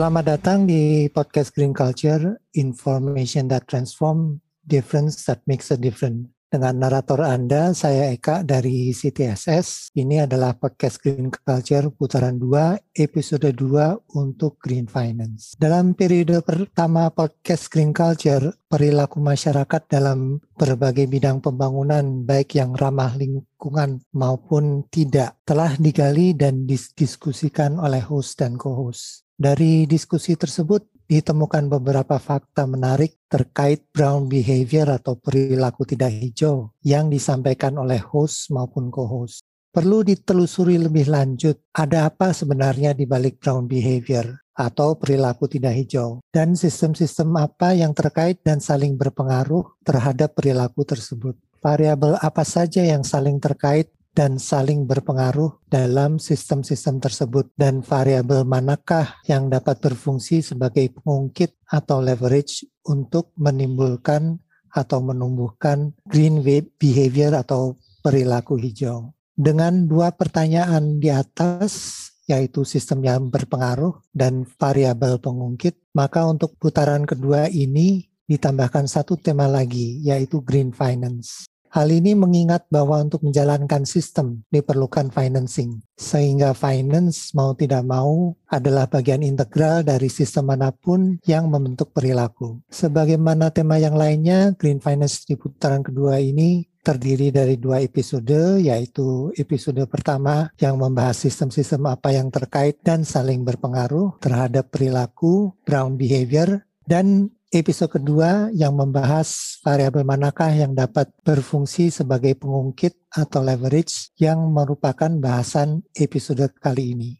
Selamat datang di podcast Green Culture, Information that Transform, Difference that Makes a Difference. Dengan narator Anda, saya Eka dari CTSS. Ini adalah podcast Green Culture putaran 2, episode 2 untuk Green Finance. Dalam periode pertama podcast Green Culture, perilaku masyarakat dalam berbagai bidang pembangunan, baik yang ramah lingkungan maupun tidak, telah digali dan didiskusikan oleh host dan co-host. Dari diskusi tersebut, ditemukan beberapa fakta menarik terkait brown behavior atau perilaku tidak hijau yang disampaikan oleh host maupun co-host. Perlu ditelusuri lebih lanjut, ada apa sebenarnya di balik brown behavior atau perilaku tidak hijau, dan sistem-sistem apa yang terkait dan saling berpengaruh terhadap perilaku tersebut. Variabel apa saja yang saling terkait dan saling berpengaruh dalam sistem-sistem tersebut dan variabel manakah yang dapat berfungsi sebagai pengungkit atau leverage untuk menimbulkan atau menumbuhkan green behavior atau perilaku hijau. Dengan dua pertanyaan di atas yaitu sistem yang berpengaruh dan variabel pengungkit, maka untuk putaran kedua ini ditambahkan satu tema lagi, yaitu green finance. Hal ini mengingat bahwa untuk menjalankan sistem diperlukan financing, sehingga finance mau tidak mau adalah bagian integral dari sistem mana pun yang membentuk perilaku. Sebagaimana tema yang lainnya, Green Finance di putaran kedua ini terdiri dari dua episode, yaitu episode pertama yang membahas sistem-sistem apa yang terkait dan saling berpengaruh terhadap perilaku, brown behavior, dan episode kedua yang membahas variabel manakah yang dapat berfungsi sebagai pengungkit atau leverage yang merupakan bahasan episode kali ini.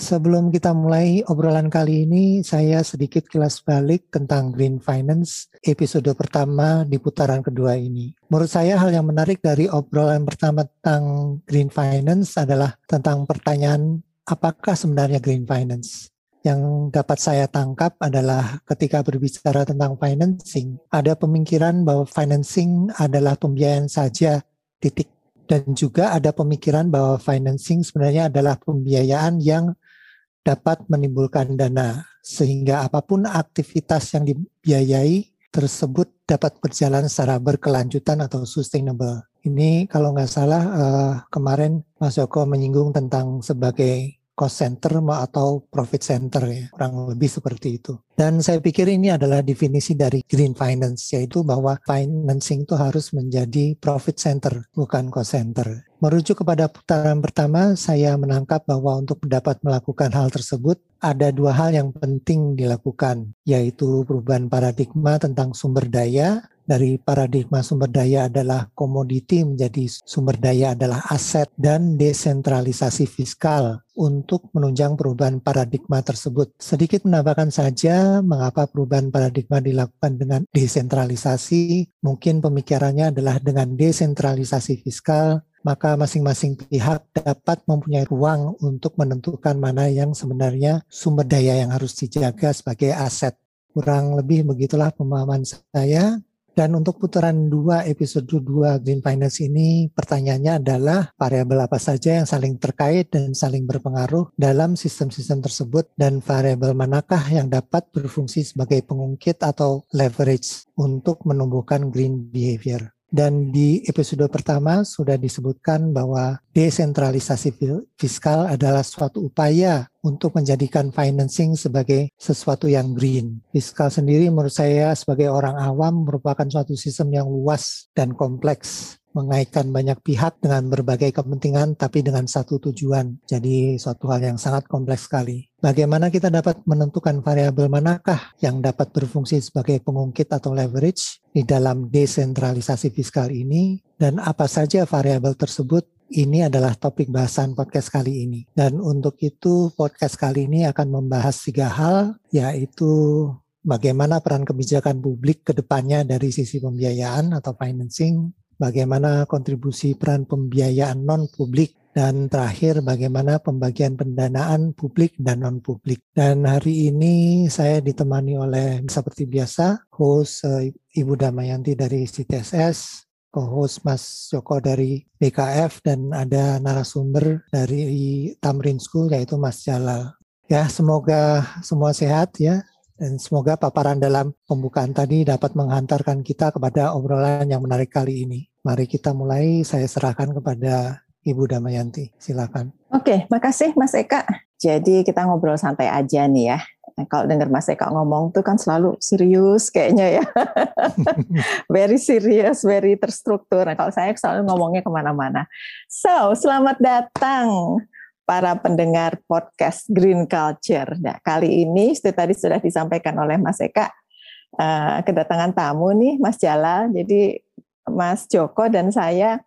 Sebelum kita mulai obrolan kali ini, saya sedikit kilas balik tentang Green Finance episode pertama di putaran kedua ini. Menurut saya hal yang menarik dari obrolan pertama tentang Green Finance adalah tentang pertanyaan apakah sebenarnya Green Finance yang dapat saya tangkap adalah ketika berbicara tentang financing, ada pemikiran bahwa financing adalah pembiayaan saja, titik. Dan juga ada pemikiran bahwa financing sebenarnya adalah pembiayaan yang dapat menimbulkan dana, sehingga apa pun aktivitas yang dibiayai tersebut dapat berjalan secara berkelanjutan atau sustainable. Ini kalau nggak salah uh, kemarin Mas Joko menyinggung tentang sebagai cost center atau profit center ya, kurang lebih seperti itu. Dan saya pikir ini adalah definisi dari green finance, yaitu bahwa financing itu harus menjadi profit center, bukan cost center. Merujuk kepada putaran pertama, saya menangkap bahwa untuk dapat melakukan hal tersebut, ada dua hal yang penting dilakukan, yaitu perubahan paradigma tentang sumber daya dari paradigma sumber daya adalah komoditi menjadi sumber daya adalah aset dan desentralisasi fiskal untuk menunjang perubahan paradigma tersebut. Sedikit menambahkan saja mengapa perubahan paradigma dilakukan dengan desentralisasi. Mungkin pemikirannya adalah dengan desentralisasi fiskal maka masing-masing pihak dapat mempunyai ruang untuk menentukan mana yang sebenarnya sumber daya yang harus dijaga sebagai aset. Kurang lebih begitulah pemahaman saya. Dan untuk putaran 2 episode 2 Green Finance ini pertanyaannya adalah variabel apa saja yang saling terkait dan saling berpengaruh dalam sistem-sistem tersebut dan variabel manakah yang dapat berfungsi sebagai pengungkit atau leverage untuk menumbuhkan green behavior. Dan di episode pertama sudah disebutkan bahwa desentralisasi fiskal adalah suatu upaya untuk menjadikan financing sebagai sesuatu yang green. Fiskal sendiri menurut saya sebagai orang awam merupakan suatu sistem yang luas dan kompleks mengaitkan banyak pihak dengan berbagai kepentingan tapi dengan satu tujuan. Jadi suatu hal yang sangat kompleks sekali. Bagaimana kita dapat menentukan variabel manakah yang dapat berfungsi sebagai pengungkit atau leverage di dalam desentralisasi fiskal ini dan apa saja variabel tersebut ini adalah topik bahasan podcast kali ini. Dan untuk itu podcast kali ini akan membahas tiga hal, yaitu bagaimana peran kebijakan publik ke depannya dari sisi pembiayaan atau financing, bagaimana kontribusi peran pembiayaan non-publik, dan terakhir bagaimana pembagian pendanaan publik dan non-publik. Dan hari ini saya ditemani oleh seperti biasa host uh, Ibu Damayanti dari CTSS, co-host Mas Joko dari BKF dan ada narasumber dari Tamrin School yaitu Mas Jalal. Ya, semoga semua sehat ya dan semoga paparan dalam pembukaan tadi dapat menghantarkan kita kepada obrolan yang menarik kali ini. Mari kita mulai. Saya serahkan kepada Ibu Damayanti. Silakan. Oke, makasih Mas Eka. Jadi kita ngobrol santai aja nih ya. Nah, kalau dengar Mas Eka ngomong tuh kan selalu serius kayaknya ya. very serious, very terstruktur. Nah, kalau saya selalu ngomongnya ke mana-mana. So, selamat datang para pendengar podcast Green Culture. Nah, kali ini seperti tadi sudah disampaikan oleh Mas Eka, uh, kedatangan tamu nih Mas Jalal. Jadi Mas Joko dan saya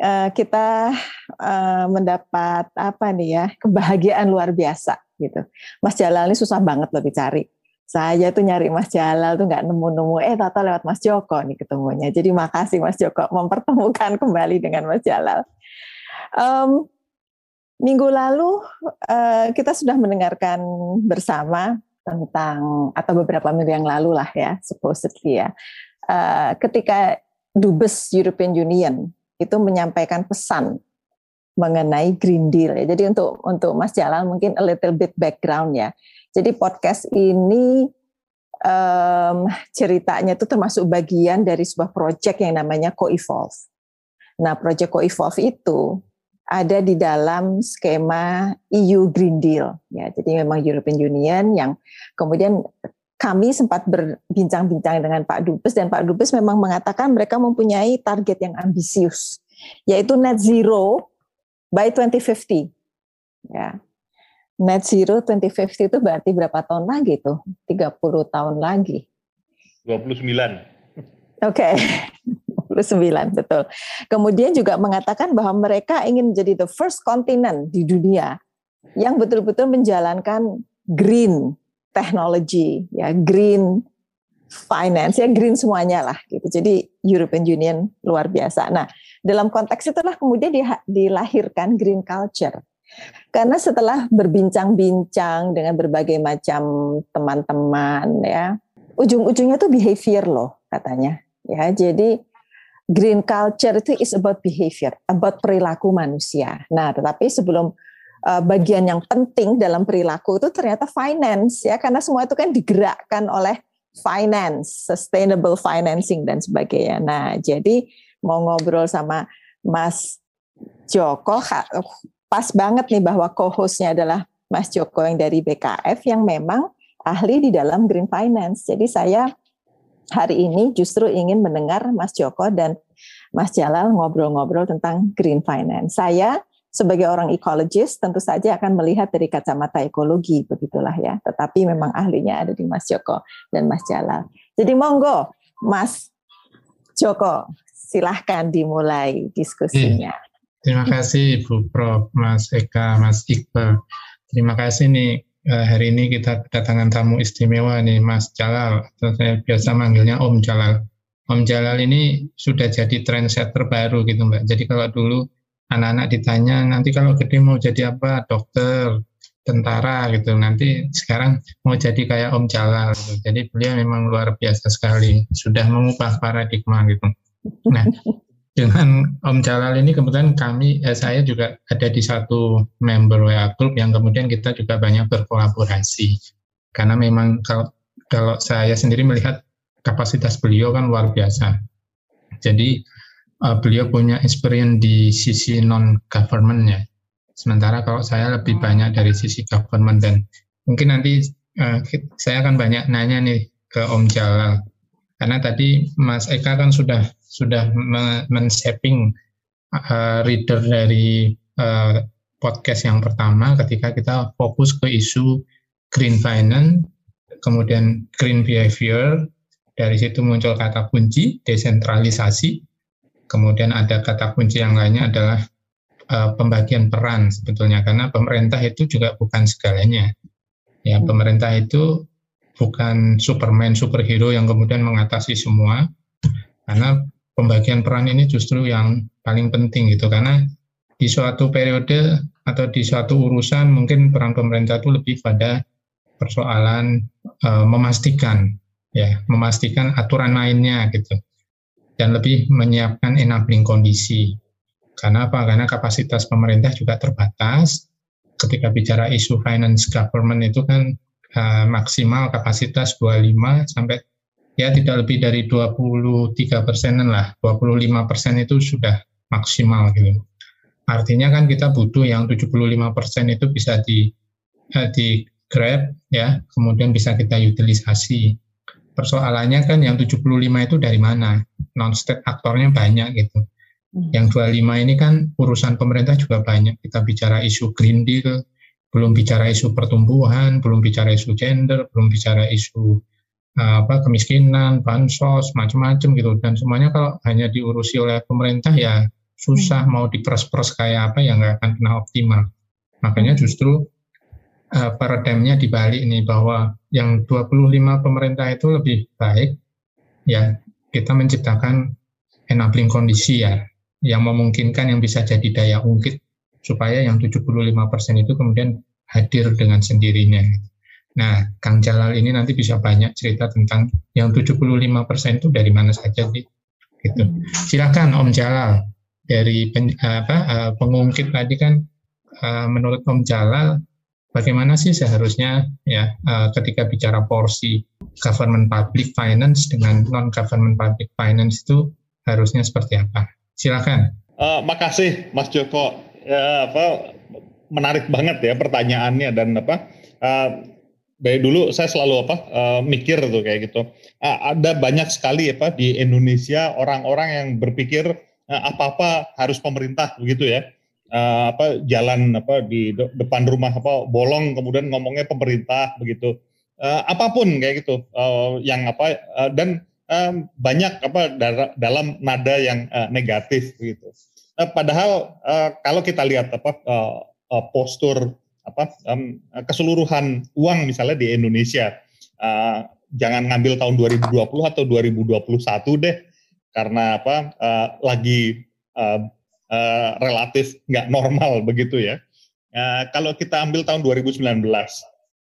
uh, kita uh, mendapat apa nih ya kebahagiaan luar biasa gitu. Mas Jalal ini susah banget loh dicari. Saya tuh nyari Mas Jalal tuh nggak nemu-nemu, eh tata lewat Mas Joko nih ketemunya. Jadi makasih Mas Joko mempertemukan kembali dengan Mas Jalal. Um, Minggu lalu uh, kita sudah mendengarkan bersama tentang atau beberapa minggu yang lalu lah ya, supposedly ya, uh, ketika dubes European Union itu menyampaikan pesan mengenai Green Deal ya. Jadi untuk untuk Mas Jalal mungkin a little bit background ya. Jadi podcast ini um, ceritanya itu termasuk bagian dari sebuah proyek yang namanya Co-Evolve. Nah, proyek Co-Evolve itu ada di dalam skema EU Green Deal. Ya, jadi memang European Union yang kemudian kami sempat berbincang-bincang dengan Pak Dubes dan Pak Dubes memang mengatakan mereka mempunyai target yang ambisius, yaitu net zero by 2050. Ya. Net zero 2050 itu berarti berapa tahun lagi tuh? 30 tahun lagi. 29. Oke. Okay. 29 betul. Kemudian juga mengatakan bahwa mereka ingin menjadi the first continent di dunia yang betul-betul menjalankan green technology, ya green finance, ya green semuanya lah gitu. Jadi European Union luar biasa. Nah, dalam konteks itulah kemudian dilahirkan green culture. Karena setelah berbincang-bincang dengan berbagai macam teman-teman ya, ujung-ujungnya tuh behavior loh katanya. Ya, jadi green culture itu is about behavior, about perilaku manusia. Nah, tetapi sebelum uh, bagian yang penting dalam perilaku itu ternyata finance ya, karena semua itu kan digerakkan oleh finance, sustainable financing dan sebagainya. Nah, jadi mau ngobrol sama Mas Joko, pas banget nih bahwa co-hostnya adalah Mas Joko yang dari BKF yang memang ahli di dalam green finance. Jadi saya hari ini justru ingin mendengar Mas Joko dan Mas Jalal ngobrol-ngobrol tentang green finance. Saya sebagai orang ekologis tentu saja akan melihat dari kacamata ekologi begitulah ya. Tetapi memang ahlinya ada di Mas Joko dan Mas Jalal. Jadi monggo Mas Joko, silahkan dimulai diskusinya. Terima kasih Ibu Prof, Mas Eka, Mas Iqbal. Terima kasih nih hari ini kita kedatangan tamu istimewa nih Mas Jalal, atau saya biasa manggilnya Om Jalal. Om Jalal ini sudah jadi trendset terbaru gitu Mbak. Jadi kalau dulu anak-anak ditanya nanti kalau gede mau jadi apa dokter, tentara gitu. Nanti sekarang mau jadi kayak Om Jalal gitu. Jadi beliau memang luar biasa sekali, sudah mengubah paradigma gitu. Nah, dengan Om Jalal ini kemudian kami, eh, saya juga ada di satu member WA Group yang kemudian kita juga banyak berkolaborasi. Karena memang kalau, kalau saya sendiri melihat kapasitas beliau kan luar biasa. Jadi uh, beliau punya experience di sisi non-governmentnya. Sementara kalau saya lebih banyak dari sisi government dan mungkin nanti uh, saya akan banyak nanya nih ke Om Jalal. Karena tadi Mas Eka kan sudah sudah men-shaping uh, reader dari uh, podcast yang pertama ketika kita fokus ke isu green finance, kemudian green behavior, dari situ muncul kata kunci desentralisasi, kemudian ada kata kunci yang lainnya adalah uh, pembagian peran sebetulnya karena pemerintah itu juga bukan segalanya. Ya, pemerintah itu bukan Superman, superhero yang kemudian mengatasi semua, karena pembagian peran ini justru yang paling penting gitu. Karena di suatu periode atau di suatu urusan mungkin peran pemerintah itu lebih pada persoalan e, memastikan ya memastikan aturan mainnya gitu. Dan lebih menyiapkan enabling kondisi. Karena apa? Karena kapasitas pemerintah juga terbatas. Ketika bicara isu finance government itu kan uh, maksimal kapasitas 25 sampai ya tidak lebih dari 23 persenan lah, 25 persen itu sudah maksimal gitu. Artinya kan kita butuh yang 75 persen itu bisa di uh, di grab ya, kemudian bisa kita utilisasi. Persoalannya kan yang 75 itu dari mana? Non state aktornya banyak gitu. Hmm. Yang 25 ini kan urusan pemerintah juga banyak. Kita bicara isu Green Deal, belum bicara isu pertumbuhan, belum bicara isu gender, belum bicara isu apa kemiskinan, bansos, macam-macam gitu. Dan semuanya kalau hanya diurusi oleh pemerintah ya susah hmm. mau diperes-peres kayak apa ya nggak akan pernah optimal. Makanya justru uh, paradigmnya dibalik ini bahwa yang 25 pemerintah itu lebih baik ya kita menciptakan enabling kondisi ya yang memungkinkan yang bisa jadi daya ungkit supaya yang 75% itu kemudian hadir dengan sendirinya. Nah, Kang Jalal ini nanti bisa banyak cerita tentang yang 75% itu dari mana saja sih. Gitu. Silakan Om Jalal dari pen, apa, eh, pengungkit tadi kan eh, menurut Om Jalal bagaimana sih seharusnya ya eh, ketika bicara porsi government public finance dengan non government public finance itu harusnya seperti apa? Silakan. Uh, makasih Mas Joko ya, apa menarik banget ya pertanyaannya dan apa uh, dari dulu saya selalu apa uh, mikir tuh kayak gitu. Uh, ada banyak sekali apa di Indonesia orang-orang yang berpikir uh, apa-apa harus pemerintah begitu ya. Uh, apa jalan apa di de depan rumah apa bolong kemudian ngomongnya pemerintah begitu. Uh, apa pun kayak gitu uh, yang apa uh, dan um, banyak apa dalam nada yang uh, negatif gitu. Uh, padahal uh, kalau kita lihat apa uh, postur apa um, keseluruhan uang misalnya di Indonesia, uh, jangan ngambil tahun 2020 atau 2021 deh, karena apa uh, lagi uh, uh, relatif nggak normal begitu ya. Uh, kalau kita ambil tahun 2019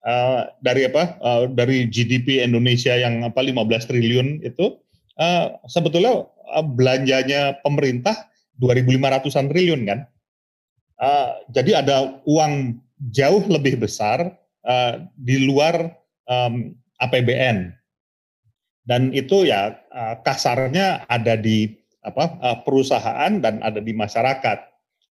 uh, dari apa uh, dari GDP Indonesia yang apa 15 triliun itu uh, sebetulnya uh, belanjanya pemerintah 2.500an triliun kan. Uh, jadi ada uang jauh lebih besar uh, di luar um, APBN dan itu ya uh, kasarnya ada di apa uh, perusahaan dan ada di masyarakat.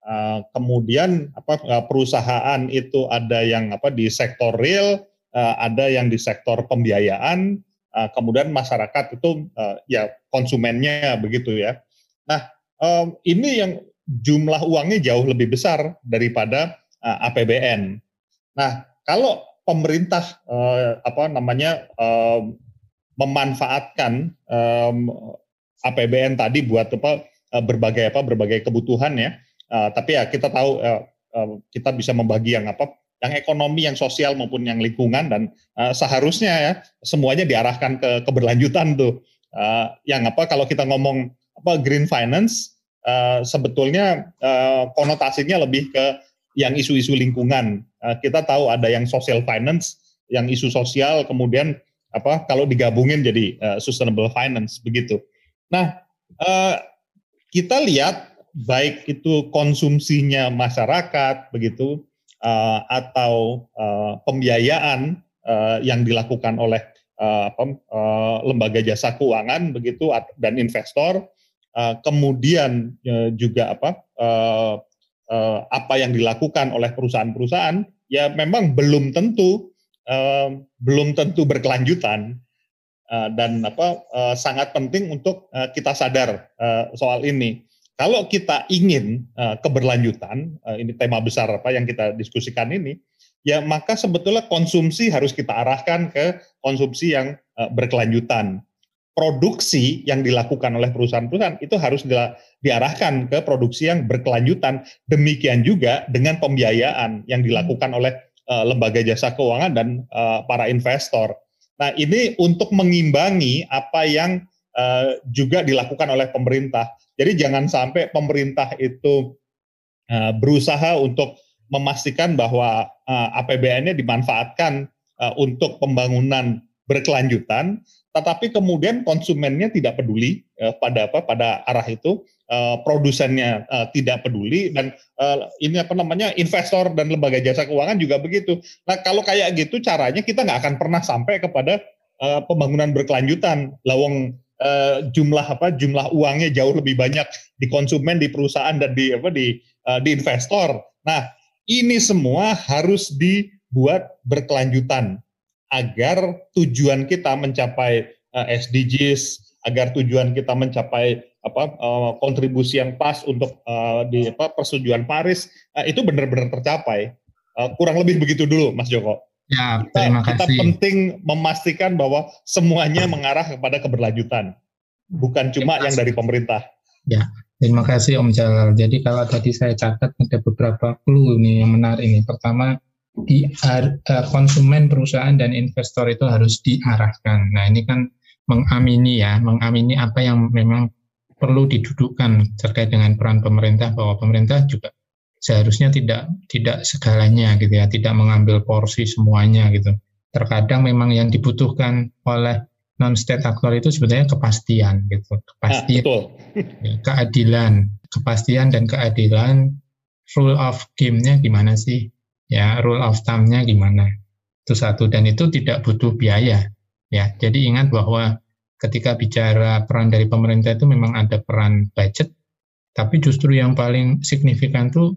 Uh, kemudian apa uh, perusahaan itu ada yang apa di sektor real, uh, ada yang di sektor pembiayaan, uh, kemudian masyarakat itu uh, ya konsumennya begitu ya. Nah um, ini yang jumlah uangnya jauh lebih besar daripada APBN. Nah kalau pemerintah uh, apa namanya uh, memanfaatkan um, APBN tadi buat apa berbagai apa berbagai kebutuhan ya Uh, tapi ya kita tahu uh, kita bisa membagi yang apa, yang ekonomi, yang sosial maupun yang lingkungan dan uh, seharusnya ya semuanya diarahkan ke keberlanjutan tuh. Uh, yang apa kalau kita ngomong apa green finance uh, sebetulnya uh, konotasinya lebih ke yang isu-isu lingkungan. Uh, kita tahu ada yang social finance, yang isu sosial, kemudian apa kalau digabungin jadi uh, sustainable finance begitu. Nah, uh, kita lihat baik itu konsumsinya masyarakat begitu atau pembiayaan yang dilakukan oleh lembaga jasa keuangan begitu dan investor kemudian juga apa uh, apa yang dilakukan oleh perusahaan-perusahaan ya memang belum tentu uh, belum tentu berkelanjutan uh, dan apa uh, sangat penting untuk uh, kita sadar uh, soal ini kalau kita ingin uh, keberlanjutan, uh, ini tema besar apa yang kita diskusikan ini, ya maka sebetulnya konsumsi harus kita arahkan ke konsumsi yang uh, berkelanjutan. Produksi yang dilakukan oleh perusahaan-perusahaan itu harus di, diarahkan ke produksi yang berkelanjutan. Demikian juga dengan pembiayaan yang dilakukan oleh uh, lembaga jasa keuangan dan uh, para investor. Nah, ini untuk mengimbangi apa yang uh, juga dilakukan oleh pemerintah jadi jangan sampai pemerintah itu uh, berusaha untuk memastikan bahwa uh, APBN-nya dimanfaatkan uh, untuk pembangunan berkelanjutan, tetapi kemudian konsumennya tidak peduli uh, pada apa pada arah itu, uh, produsennya uh, tidak peduli dan uh, ini apa namanya investor dan lembaga jasa keuangan juga begitu. Nah kalau kayak gitu caranya kita nggak akan pernah sampai kepada uh, pembangunan berkelanjutan. Lawang uh, jumlah apa jumlah uangnya jauh lebih banyak di konsumen, di perusahaan dan di apa di uh, di investor. Nah ini semua harus dibuat berkelanjutan agar tujuan kita mencapai uh, eh, SDGs, agar tujuan kita mencapai apa uh, kontribusi yang pas untuk uh, di apa persetujuan Paris uh, itu benar-benar tercapai. Uh, kurang lebih begitu dulu, Mas Joko. Ya, terima kita, kasih. Kita penting memastikan bahwa semuanya mengarah kepada keberlanjutan, bukan cuma yang dari pemerintah. Ya, terima kasih Om Jalal. Jadi kalau tadi saya catat ada beberapa clue nih yang menarik ini. Pertama, di uh, konsumen perusahaan dan investor itu harus diarahkan. Nah ini kan mengamini ya, mengamini apa yang memang perlu didudukkan terkait dengan peran pemerintah bahwa pemerintah juga seharusnya tidak tidak segalanya gitu ya, tidak mengambil porsi semuanya gitu. Terkadang memang yang dibutuhkan oleh non state actor itu sebenarnya kepastian gitu, kepastian, ya, keadilan, kepastian dan keadilan rule of game-nya gimana sih ya rule of thumb-nya gimana itu satu dan itu tidak butuh biaya ya jadi ingat bahwa ketika bicara peran dari pemerintah itu memang ada peran budget tapi justru yang paling signifikan tuh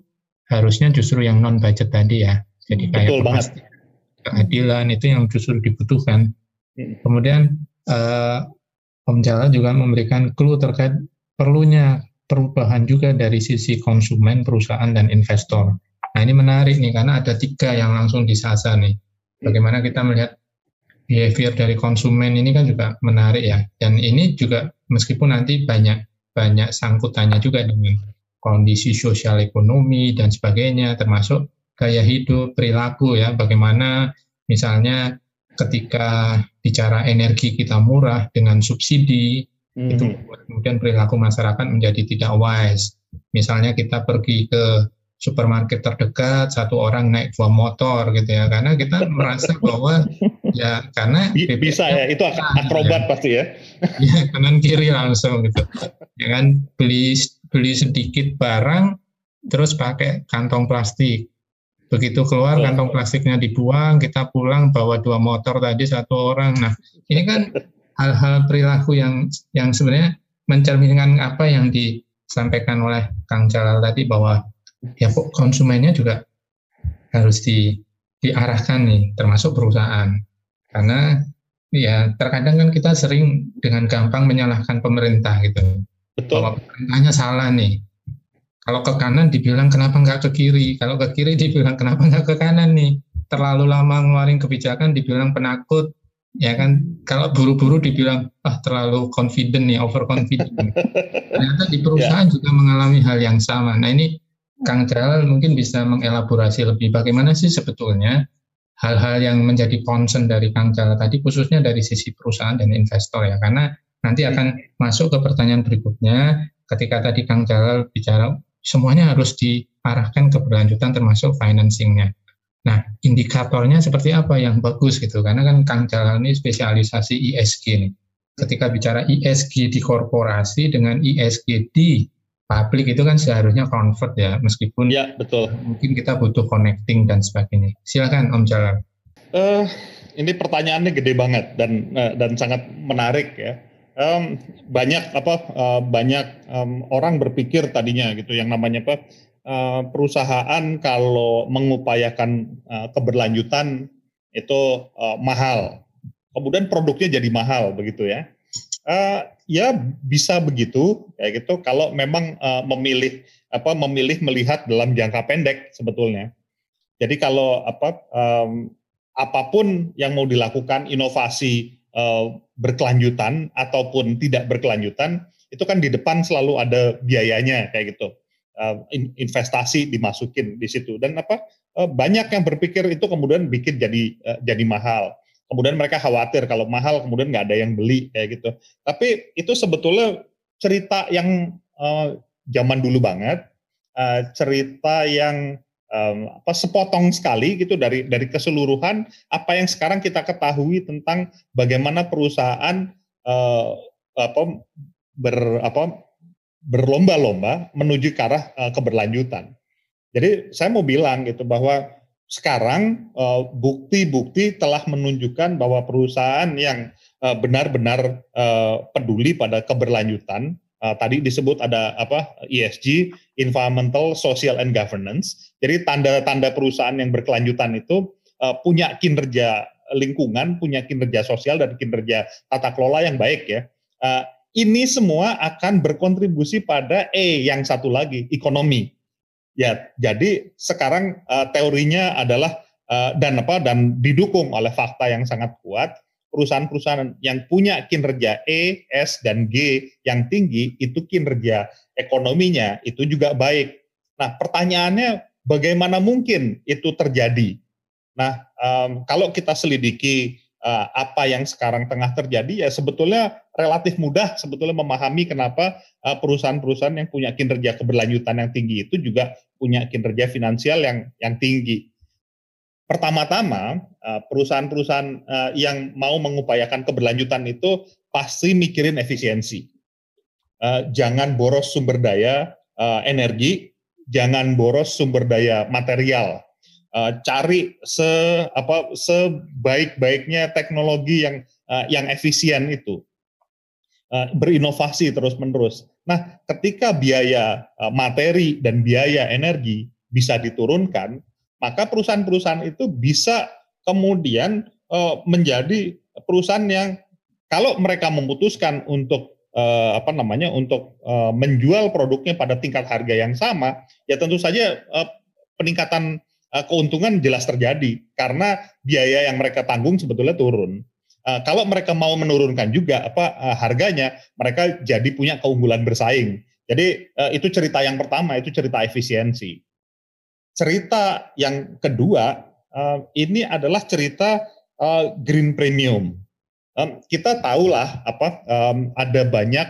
harusnya justru yang non budget tadi ya jadi kayak Betul banget. keadilan itu yang justru dibutuhkan hmm. kemudian uh, Om Jala juga memberikan clue terkait perlunya perubahan juga dari sisi konsumen, perusahaan, dan investor. Nah ini menarik nih karena ada tiga yang langsung disasar nih. Bagaimana kita melihat behavior dari konsumen ini kan juga menarik ya. Dan ini juga meskipun nanti banyak banyak sangkutannya juga dengan kondisi sosial ekonomi dan sebagainya termasuk gaya hidup, perilaku ya. Bagaimana misalnya ketika bicara energi kita murah dengan subsidi hmm. itu kemudian perilaku masyarakat menjadi tidak wise. Misalnya kita pergi ke supermarket terdekat satu orang naik dua motor gitu ya. Karena kita merasa bahwa ya karena bisa ya itu akrobat ya. pasti ya. Ya kanan kiri langsung gitu. Ya kan beli beli sedikit barang terus pakai kantong plastik. Begitu keluar oh. kantong plastiknya dibuang kita pulang bawa dua motor tadi satu orang. Nah ini kan hal-hal perilaku yang yang sebenarnya mencerminkan apa yang disampaikan oleh Kang Jalal tadi bahwa ya konsumennya juga harus di, diarahkan nih, termasuk perusahaan. Karena ya terkadang kan kita sering dengan gampang menyalahkan pemerintah gitu. Betul. Bahwa pemerintahnya salah nih. Kalau ke kanan dibilang kenapa nggak ke kiri, kalau ke kiri dibilang kenapa nggak ke kanan nih. Terlalu lama ngeluarin kebijakan dibilang penakut, ya kan kalau buru-buru dibilang ah terlalu confident nih overconfident ternyata di perusahaan yeah. juga mengalami hal yang sama nah ini Kang Jalal mungkin bisa mengelaborasi lebih bagaimana sih sebetulnya hal-hal yang menjadi concern dari Kang Jalal tadi khususnya dari sisi perusahaan dan investor ya karena nanti akan masuk ke pertanyaan berikutnya ketika tadi Kang Jalal bicara semuanya harus diarahkan ke berlanjutan termasuk financingnya. Nah, indikatornya seperti apa yang bagus gitu? Karena kan Kang Jalal ini spesialisasi ISG nih. Ketika bicara ISG di korporasi dengan ISG di publik itu kan seharusnya convert ya meskipun ya betul. mungkin kita butuh connecting dan sebagainya. Silakan Om Jalal uh, ini pertanyaannya gede banget dan uh, dan sangat menarik ya. Um, banyak apa uh, banyak um, orang berpikir tadinya gitu yang namanya apa uh, perusahaan kalau mengupayakan uh, keberlanjutan itu uh, mahal. Kemudian produknya jadi mahal begitu ya. Uh, ya bisa begitu kayak gitu kalau memang uh, memilih apa memilih melihat dalam jangka pendek sebetulnya. Jadi kalau apa um, apa pun yang mau dilakukan inovasi uh, berkelanjutan ataupun tidak berkelanjutan itu kan di depan selalu ada biayanya kayak gitu. Uh, investasi dimasukin di situ dan apa uh, banyak yang berpikir itu kemudian bikin jadi uh, jadi mahal kemudian mereka khawatir kalau mahal kemudian nggak ada yang beli kayak gitu. Tapi itu sebetulnya cerita yang uh, zaman dulu banget, uh, cerita yang um, apa sepotong sekali gitu dari dari keseluruhan apa yang sekarang kita ketahui tentang bagaimana perusahaan uh, apa ber apa berlomba-lomba menuju ke arah uh, keberlanjutan. Jadi saya mau bilang gitu bahwa sekarang bukti-bukti uh, telah menunjukkan bahwa perusahaan yang benar-benar uh, peduli pada keberlanjutan tadi disebut ada apa ESG, environmental, social and governance. Jadi tanda-tanda perusahaan yang berkelanjutan itu punya kinerja lingkungan, punya kinerja sosial dan kinerja tata kelola yang baik ya. Ini semua akan berkontribusi pada E yang satu lagi, ekonomi. Ya, jadi sekarang uh, teorinya adalah uh, dan apa dan didukung oleh fakta yang sangat kuat perusahaan-perusahaan yang punya kinerja E, S, dan G yang tinggi, itu kinerja ekonominya itu juga baik. Nah, pertanyaannya bagaimana mungkin itu terjadi? Nah, um, kalau kita selidiki uh, apa yang sekarang tengah terjadi, ya sebetulnya relatif mudah sebetulnya memahami kenapa perusahaan-perusahaan yang punya kinerja keberlanjutan yang tinggi itu juga punya kinerja finansial yang yang tinggi. Pertama-tama, eh, perusahaan-perusahaan eh, yang mau mengupayakan keberlanjutan itu pasti mikirin efisiensi. Eh, jangan boros sumber daya energi, jangan boros sumber daya material. Cari se apa sebaik-baiknya teknologi yang yang efisien itu. Berinovasi terus-menerus. Nah, ketika biaya materi dan biaya energi bisa diturunkan, maka perusahaan-perusahaan itu bisa kemudian uh, menjadi perusahaan yang kalau mereka memutuskan untuk uh, apa namanya untuk uh, menjual produknya pada tingkat harga yang sama, ya tentu saja uh, peningkatan uh, keuntungan jelas terjadi karena biaya yang mereka tanggung sebetulnya turun. Uh, kalau mereka mau menurunkan juga apa uh, harganya, mereka jadi punya keunggulan bersaing. Jadi itu cerita yang pertama, itu cerita efisiensi cerita yang kedua ini adalah cerita green premium. Um, kita tahulah apa ada banyak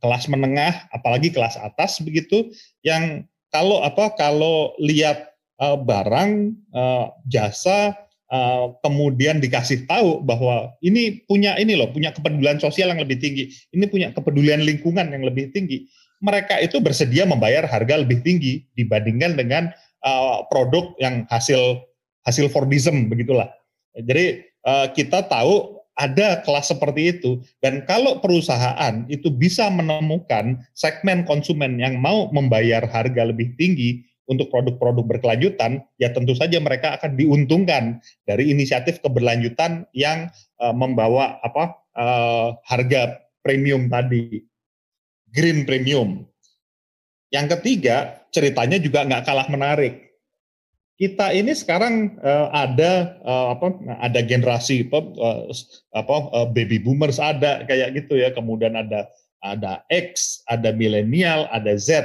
kelas menengah, apalagi kelas atas begitu, yang kalau apa kalau lihat uh, barang uh, jasa uh, kemudian dikasih tahu bahwa ini punya ini loh punya kepedulian sosial yang lebih tinggi, ini punya kepedulian lingkungan yang lebih tinggi, mereka itu bersedia membayar harga lebih tinggi dibandingkan dengan uh, produk yang hasil hasil Fordism begitulah. Jadi uh, kita tahu ada kelas seperti itu. Dan kalau perusahaan itu bisa menemukan segmen konsumen yang mau membayar harga lebih tinggi untuk produk-produk berkelanjutan, ya tentu saja mereka akan diuntungkan dari inisiatif keberlanjutan yang uh, membawa apa uh, harga premium tadi green premium. Yang ketiga, ceritanya juga nggak kalah menarik. Kita ini sekarang uh, ada uh, apa ada generasi apa, uh, apa uh, baby boomers ada kayak gitu ya, kemudian ada ada X, ada milenial, ada Z.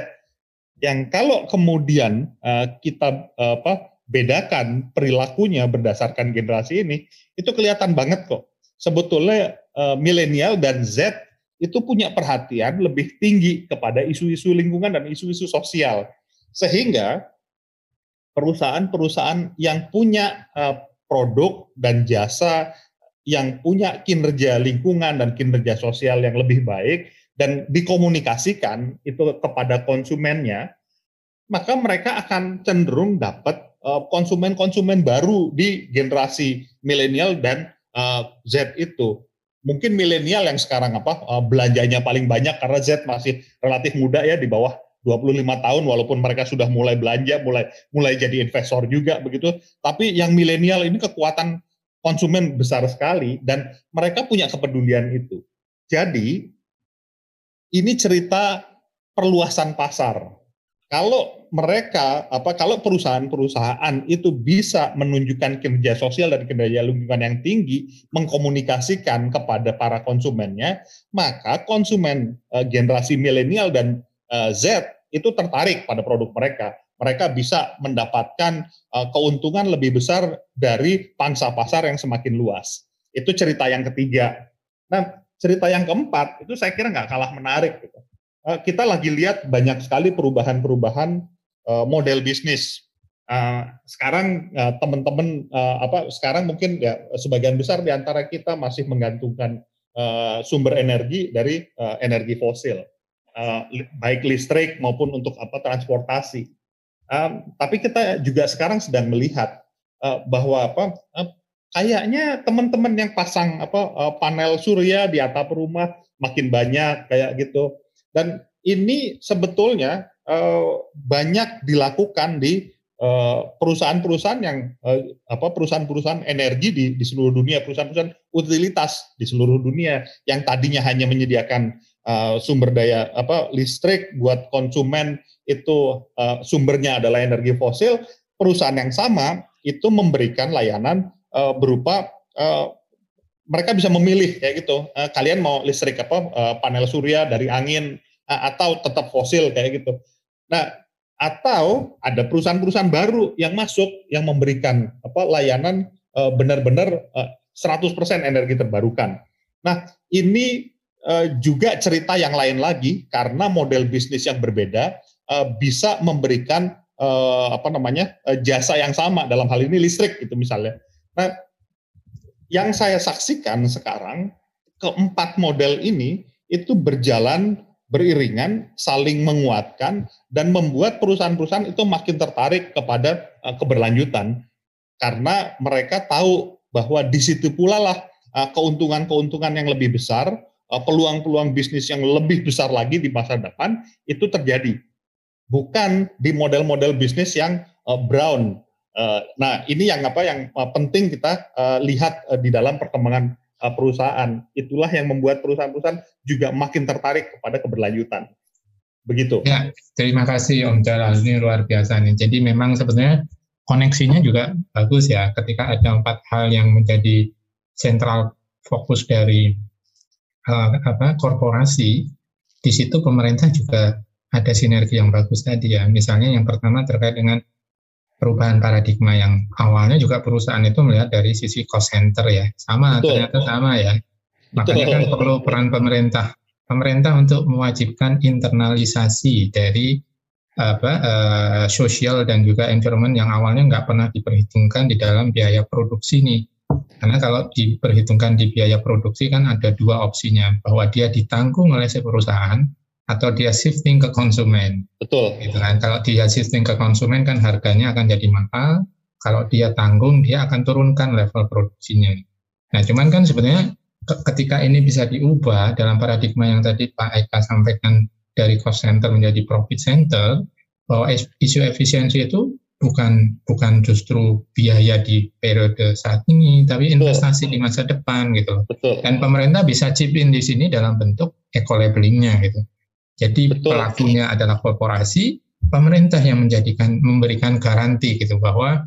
Yang kalau kemudian uh, kita uh, apa bedakan perilakunya berdasarkan generasi ini, itu kelihatan banget kok. Sebetulnya uh, milenial dan Z itu punya perhatian lebih tinggi kepada isu-isu lingkungan dan isu-isu sosial. Sehingga perusahaan-perusahaan yang punya uh, produk dan jasa yang punya kinerja lingkungan dan kinerja sosial yang lebih baik dan dikomunikasikan itu kepada konsumennya, maka mereka akan cenderung dapat uh, konsumen-konsumen baru di generasi milenial dan uh, Z itu mungkin milenial yang sekarang apa uh, belanjanya paling banyak karena Z masih relatif muda ya di bawah 25 tahun walaupun mereka sudah mulai belanja, mulai mulai jadi investor juga begitu. Tapi yang milenial ini kekuatan konsumen besar sekali dan mereka punya kepedulian itu. Jadi ini cerita perluasan pasar. Kalau mereka apa kalau perusahaan-perusahaan itu bisa menunjukkan kinerja sosial dan kinerja lingkungan yang tinggi mengkomunikasikan kepada para konsumennya maka konsumen uh, generasi milenial dan uh, Z itu tertarik pada produk mereka. Mereka bisa mendapatkan uh, keuntungan lebih besar dari pangsa pasar yang semakin luas. Itu cerita yang ketiga. Nah cerita yang keempat itu saya kira nggak kalah menarik gitu kita lagi lihat banyak sekali perubahan-perubahan model bisnis. sekarang teman-teman apa sekarang mungkin ya sebagian besar di antara kita masih menggantungkan sumber energi dari energi fosil, baik listrik maupun untuk apa transportasi. tapi kita juga sekarang sedang melihat bahwa apa kayaknya teman-teman yang pasang apa eh, panel surya di atap rumah makin banyak kayak gitu. Dan ini sebetulnya uh, banyak dilakukan di eh, perusahaan-perusahaan yang apa perusahaan-perusahaan energi di, di seluruh dunia, perusahaan-perusahaan utilitas di seluruh dunia yang tadinya hanya menyediakan sumber daya apa listrik buat konsumen itu sumbernya adalah energi fosil, perusahaan yang sama itu memberikan layanan uh, berupa uh, mereka bisa memilih kayak gitu. Uh, kalian mau listrik apa uh, panel surya dari angin uh, atau tetap fosil kayak gitu. Nah, atau ada perusahaan-perusahaan baru yang masuk yang memberikan apa layanan uh, benar-benar uh, 100% energi terbarukan. Nah, ini uh, juga cerita yang lain lagi karena model bisnis yang berbeda uh, bisa memberikan uh, apa namanya uh, jasa yang sama dalam hal ini listrik itu misalnya. Nah, yang saya saksikan sekarang keempat model ini itu berjalan beriringan, saling menguatkan dan membuat perusahaan-perusahaan itu makin tertarik kepada uh, keberlanjutan karena mereka tahu bahwa di situ pula lah uh, keuntungan-keuntungan yang lebih besar, uh, peluang-peluang bisnis yang lebih besar lagi di masa depan itu terjadi. Bukan di model-model bisnis yang brown Eh, nah, ini yang apa yang uh, penting kita uh, lihat di dalam perkembangan perusahaan. Itulah yang membuat perusahaan-perusahaan juga makin tertarik kepada keberlanjutan. Begitu. Ya, terima kasih Om Jalal. Ini luar biasa nih. Jadi memang sebenarnya koneksinya juga bagus ya. Ketika ada empat hal yang menjadi sentral fokus dari uh, apa korporasi, di situ pemerintah juga ada sinergi yang bagus tadi ya. Misalnya yang pertama terkait dengan perubahan paradigma yang awalnya juga perusahaan itu melihat dari sisi cost center ya. Sama Betul. ternyata sama ya. Makanya kan perlu peran pemerintah. Pemerintah untuk mewajibkan internalisasi dari apa uh, sosial dan juga environment yang awalnya nggak pernah diperhitungkan di dalam biaya produksi nih. Karena kalau diperhitungkan di biaya produksi kan ada dua opsinya bahwa dia ditanggung oleh si perusahaan atau dia shifting ke konsumen. Betul. Gitu kan. Kalau dia shifting ke konsumen kan harganya akan jadi mahal. Kalau dia tanggung dia akan turunkan level produksinya. Nah, cuman kan sebenarnya ketika ini bisa diubah dalam paradigma yang tadi Pak Eka sampaikan dari cost center menjadi profit center, bahwa isu efisiensi itu bukan bukan justru biaya di periode saat ini, tapi investasi Betul. di masa depan gitu. Betul. Dan pemerintah bisa chip in di sini dalam bentuk eco labelingnya gitu. Jadi Betul. pelakunya adalah korporasi, pemerintah yang menjadikan memberikan garansi gitu bahwa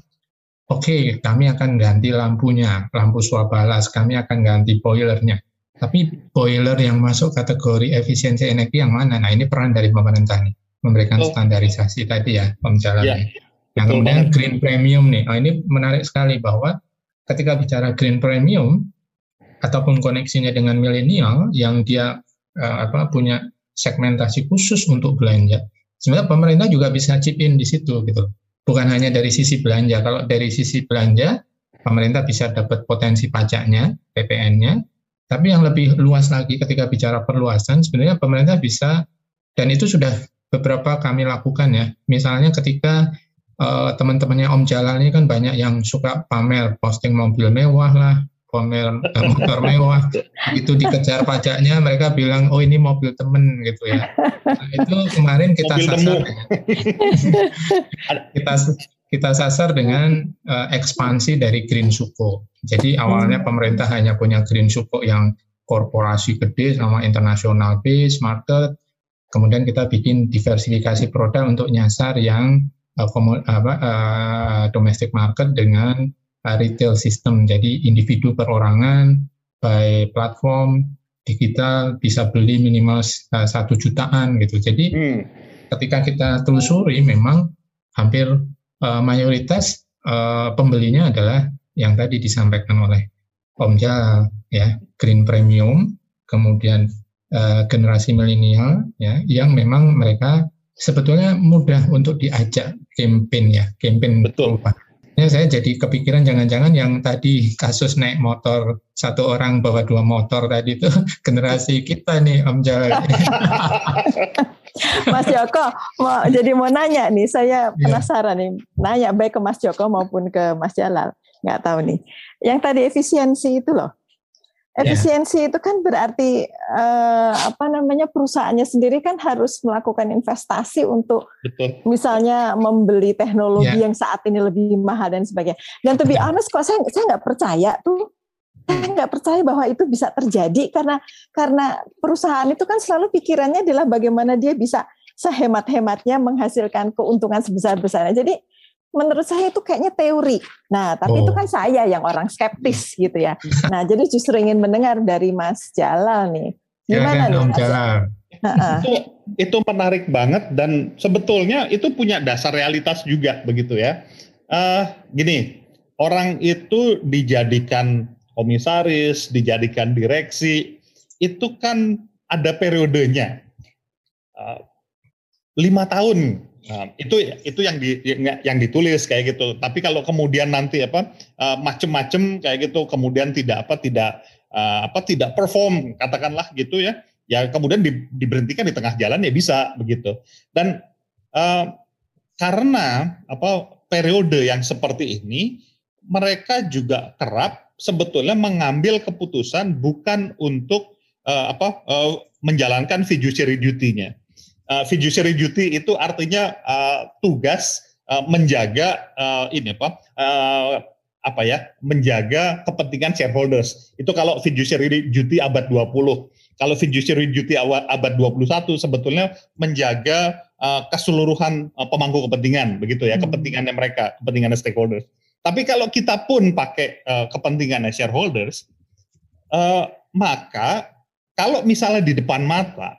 oke okay, kami akan ganti lampunya, lampu swabalas, kami akan ganti boilernya. Tapi boiler yang masuk kategori efisiensi energi yang mana? Nah ini peran dari pemerintah nih, memberikan oh. standarisasi tadi ya, pemjalan. Ya. Yang kemudian banget. green premium nih, oh, ini menarik sekali bahwa ketika bicara green premium ataupun koneksinya dengan milenial yang dia uh, apa punya segmentasi khusus untuk belanja. Sebenarnya pemerintah juga bisa chip in di situ gitu. Bukan hanya dari sisi belanja. Kalau dari sisi belanja, pemerintah bisa dapat potensi pajaknya, PPN-nya. Tapi yang lebih luas lagi ketika bicara perluasan, sebenarnya pemerintah bisa dan itu sudah beberapa kami lakukan ya. Misalnya ketika uh, teman-temannya Om Jalal ini kan banyak yang suka pamer, posting mobil mewah lah, pamer eh, motor mewah. Itu dikejar pajaknya mereka bilang oh ini mobil temen gitu ya. Nah, itu kemarin kita mobil sasar kita kita sasar dengan uh, ekspansi dari Green Suko. Jadi awalnya hmm. pemerintah hanya punya Green Suko yang korporasi gede sama internasional base market. Kemudian kita bikin diversifikasi produk untuk nyasar yang uh, apa, uh, domestic market dengan retail system. Jadi individu perorangan by platform digital bisa beli minimal uh, satu jutaan gitu. Jadi hmm. ketika kita telusuri memang hampir uh, mayoritas uh, pembelinya adalah yang tadi disampaikan oleh Om Jal ya green premium, kemudian uh, generasi milenial ya yang memang mereka sebetulnya mudah untuk diajak campaign ya, campaign Betul. perubahan. Ya, saya jadi kepikiran jangan-jangan yang tadi kasus naik motor satu orang bawa dua motor tadi itu generasi kita nih Om Jalal. Mas Joko mau jadi mau nanya nih, saya Iya. penasaran nih, nanya baik ke Mas Joko maupun ke Mas Jalal, nggak tahu nih. Yang tadi efisiensi itu loh, Ya. efisiensi itu kan berarti eh, apa namanya perusahaannya sendiri kan harus melakukan investasi untuk Betul. misalnya membeli teknologi Ya. yang saat ini lebih mahal dan sebagainya. Dan to be honest kok saya saya nggak percaya tuh saya nggak percaya bahwa itu bisa terjadi karena karena perusahaan itu kan selalu pikirannya adalah bagaimana dia bisa sehemat-hematnya menghasilkan keuntungan sebesar-besarnya. Jadi menurut saya itu kayaknya teori. Nah, tapi itu Oh. kan saya yang orang skeptis gitu ya. Nah, jadi justru ingin mendengar dari Mas Jalal nih. Gimana Silakan nih? Om Mas? Jalal. Itu itu menarik banget dan sebetulnya itu punya dasar realitas juga begitu ya. Eh gini, orang itu dijadikan komisaris, dijadikan direksi, itu kan ada periodenya Eh, lima tahun. Nah, itu itu yang di, yang, yang ditulis kayak gitu. Tapi kalau kemudian nanti apa eh, macem-macem kayak gitu, kemudian tidak apa tidak eh, apa tidak perform katakanlah gitu ya ya kemudian di- diberhentikan di tengah jalan ya bisa begitu dan eh, karena apa periode yang seperti ini mereka juga kerap sebetulnya mengambil keputusan bukan untuk eh, apa eh, menjalankan fiduciary duty-nya Eh, fiduciary duty itu artinya eh, tugas eh, menjaga eh, ini apa eh, apa ya menjaga kepentingan shareholders. Itu kalau fiduciary duty abad 20 kalau fiduciary duty awal abad 21 sebetulnya menjaga uh, keseluruhan uh, pemangku kepentingan begitu ya Hmm. kepentingannya mereka kepentingannya stakeholders. Tapi kalau kita pun pakai uh, kepentingannya shareholders uh, maka kalau misalnya di depan mata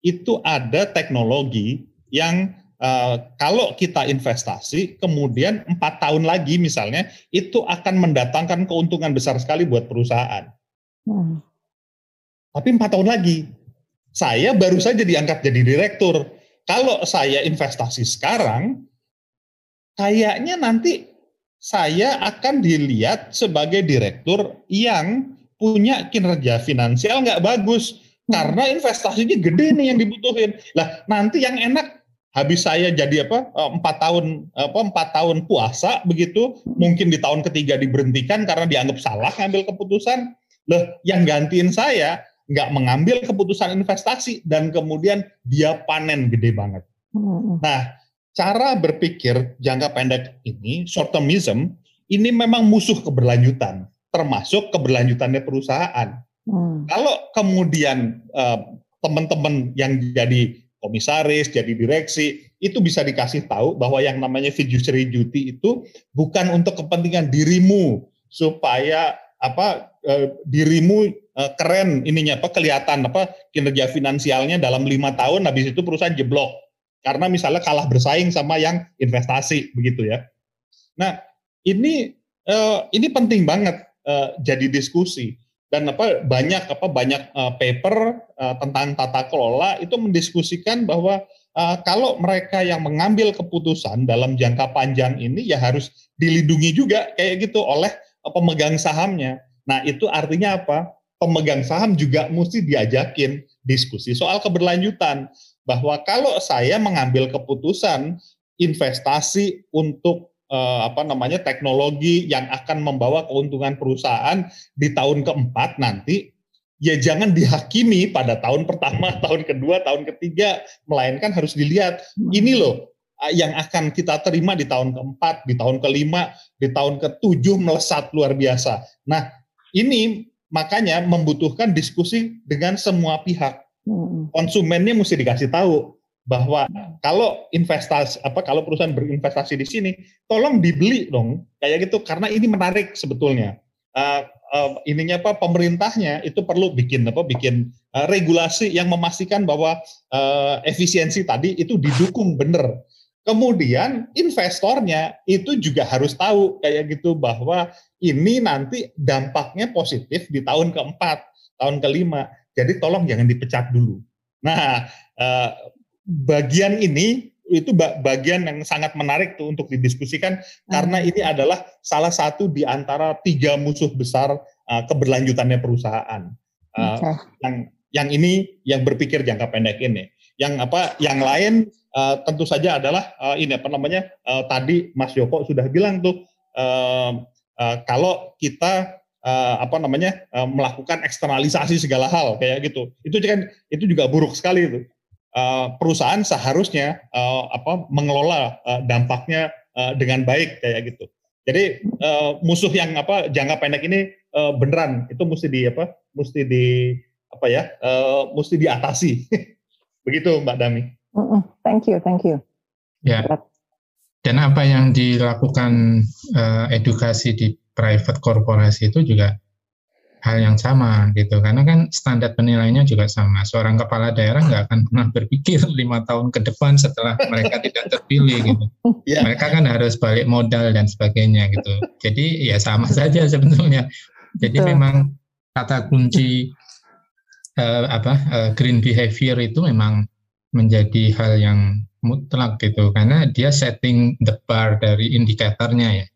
itu ada teknologi yang uh, kalau kita investasi kemudian empat tahun lagi misalnya itu akan mendatangkan keuntungan besar sekali buat perusahaan Hmm. tapi empat tahun lagi. Saya baru saja diangkat jadi direktur. Kalau saya investasi sekarang, kayaknya nanti saya akan dilihat sebagai direktur yang punya kinerja finansial nggak bagus karena investasinya gede nih yang dibutuhin. Lah nanti yang enak habis saya jadi apa eh, empat tahun apa empat tahun puasa begitu mungkin di tahun ketiga diberhentikan karena dianggap salah ngambil keputusan Loh, yang gantiin saya nggak mengambil keputusan investasi dan kemudian dia panen gede banget. Hmm. Nah, cara berpikir jangka pendek ini, short termism, ini memang musuh keberlanjutan, termasuk keberlanjutannya perusahaan. Hmm. Kalau kemudian eh, teman-teman yang jadi komisaris, jadi direksi, itu bisa dikasih tahu bahwa yang namanya fiduciary duty itu bukan untuk kepentingan dirimu supaya apa eh, dirimu eh, keren ininya apa kelihatan apa kinerja finansialnya dalam lima tahun habis itu perusahaan jeblok karena misalnya kalah bersaing sama yang investasi begitu ya. Nah ini eh, ini penting banget eh, jadi diskusi dan apa banyak apa banyak uh, paper uh, tentang tata kelola itu mendiskusikan bahwa uh, kalau mereka yang mengambil keputusan dalam jangka panjang ini ya harus dilindungi juga kayak gitu oleh uh, pemegang sahamnya. Nah, itu artinya apa? Pemegang saham juga mesti diajakin diskusi soal keberlanjutan bahwa kalau saya mengambil keputusan investasi untuk uh, apa namanya teknologi yang akan membawa keuntungan perusahaan di tahun keempat nanti ya jangan dihakimi pada tahun pertama, tahun kedua, tahun ketiga, melainkan harus dilihat ini loh uh, yang akan kita terima di tahun keempat, di tahun kelima, di tahun ketujuh melesat luar biasa. Nah ini makanya membutuhkan diskusi dengan semua pihak. Konsumennya mesti dikasih tahu bahwa kalau investasi apa kalau perusahaan berinvestasi di sini tolong dibeli dong. Kayak gitu karena ini menarik sebetulnya. Uh, uh, ininya apa pemerintahnya itu perlu bikin apa bikin uh, regulasi yang memastikan bahwa uh, efisiensi tadi itu didukung benar kemudian investornya itu juga harus tahu kayak gitu bahwa ini nanti dampaknya positif di tahun keempat tahun kelima. Jadi tolong jangan dipecat dulu. Nah uh, bagian ini itu bagian yang sangat menarik tuh untuk didiskusikan hmm. karena ini adalah salah satu di antara tiga musuh besar uh, keberlanjutannya perusahaan. Uh, okay. Yang yang ini yang berpikir jangka pendek ini. Yang apa? Yang lain uh, tentu saja adalah uh, ini apa namanya? Uh, tadi Mas Joko sudah bilang tuh uh, uh, kalau kita uh, apa namanya uh, melakukan eksternalisasi segala hal kayak gitu, itu kan itu juga buruk sekali itu uh, perusahaan seharusnya uh, apa mengelola uh, dampaknya uh, dengan baik kayak gitu. Jadi uh, musuh yang apa jangka pendek ini uh, beneran itu mesti di apa mesti di apa ya uh, mesti diatasi. Begitu Mbak Dami. Thank you, thank you. Ya. Dan apa yang dilakukan uh, edukasi di private korporasi itu juga hal yang sama gitu. Karena kan standar penilaiannya juga sama. Seorang kepala daerah nggak akan pernah berpikir lima tahun ke depan setelah mereka tidak terpilih gitu. Yeah. mereka kan harus balik modal dan sebagainya gitu. Jadi ya sama saja sebetulnya. Jadi Betul. memang kata kunci uh, apa uh, green behavior itu memang menjadi hal yang mutlak gitu. Karena dia setting the bar dari indikatornya ya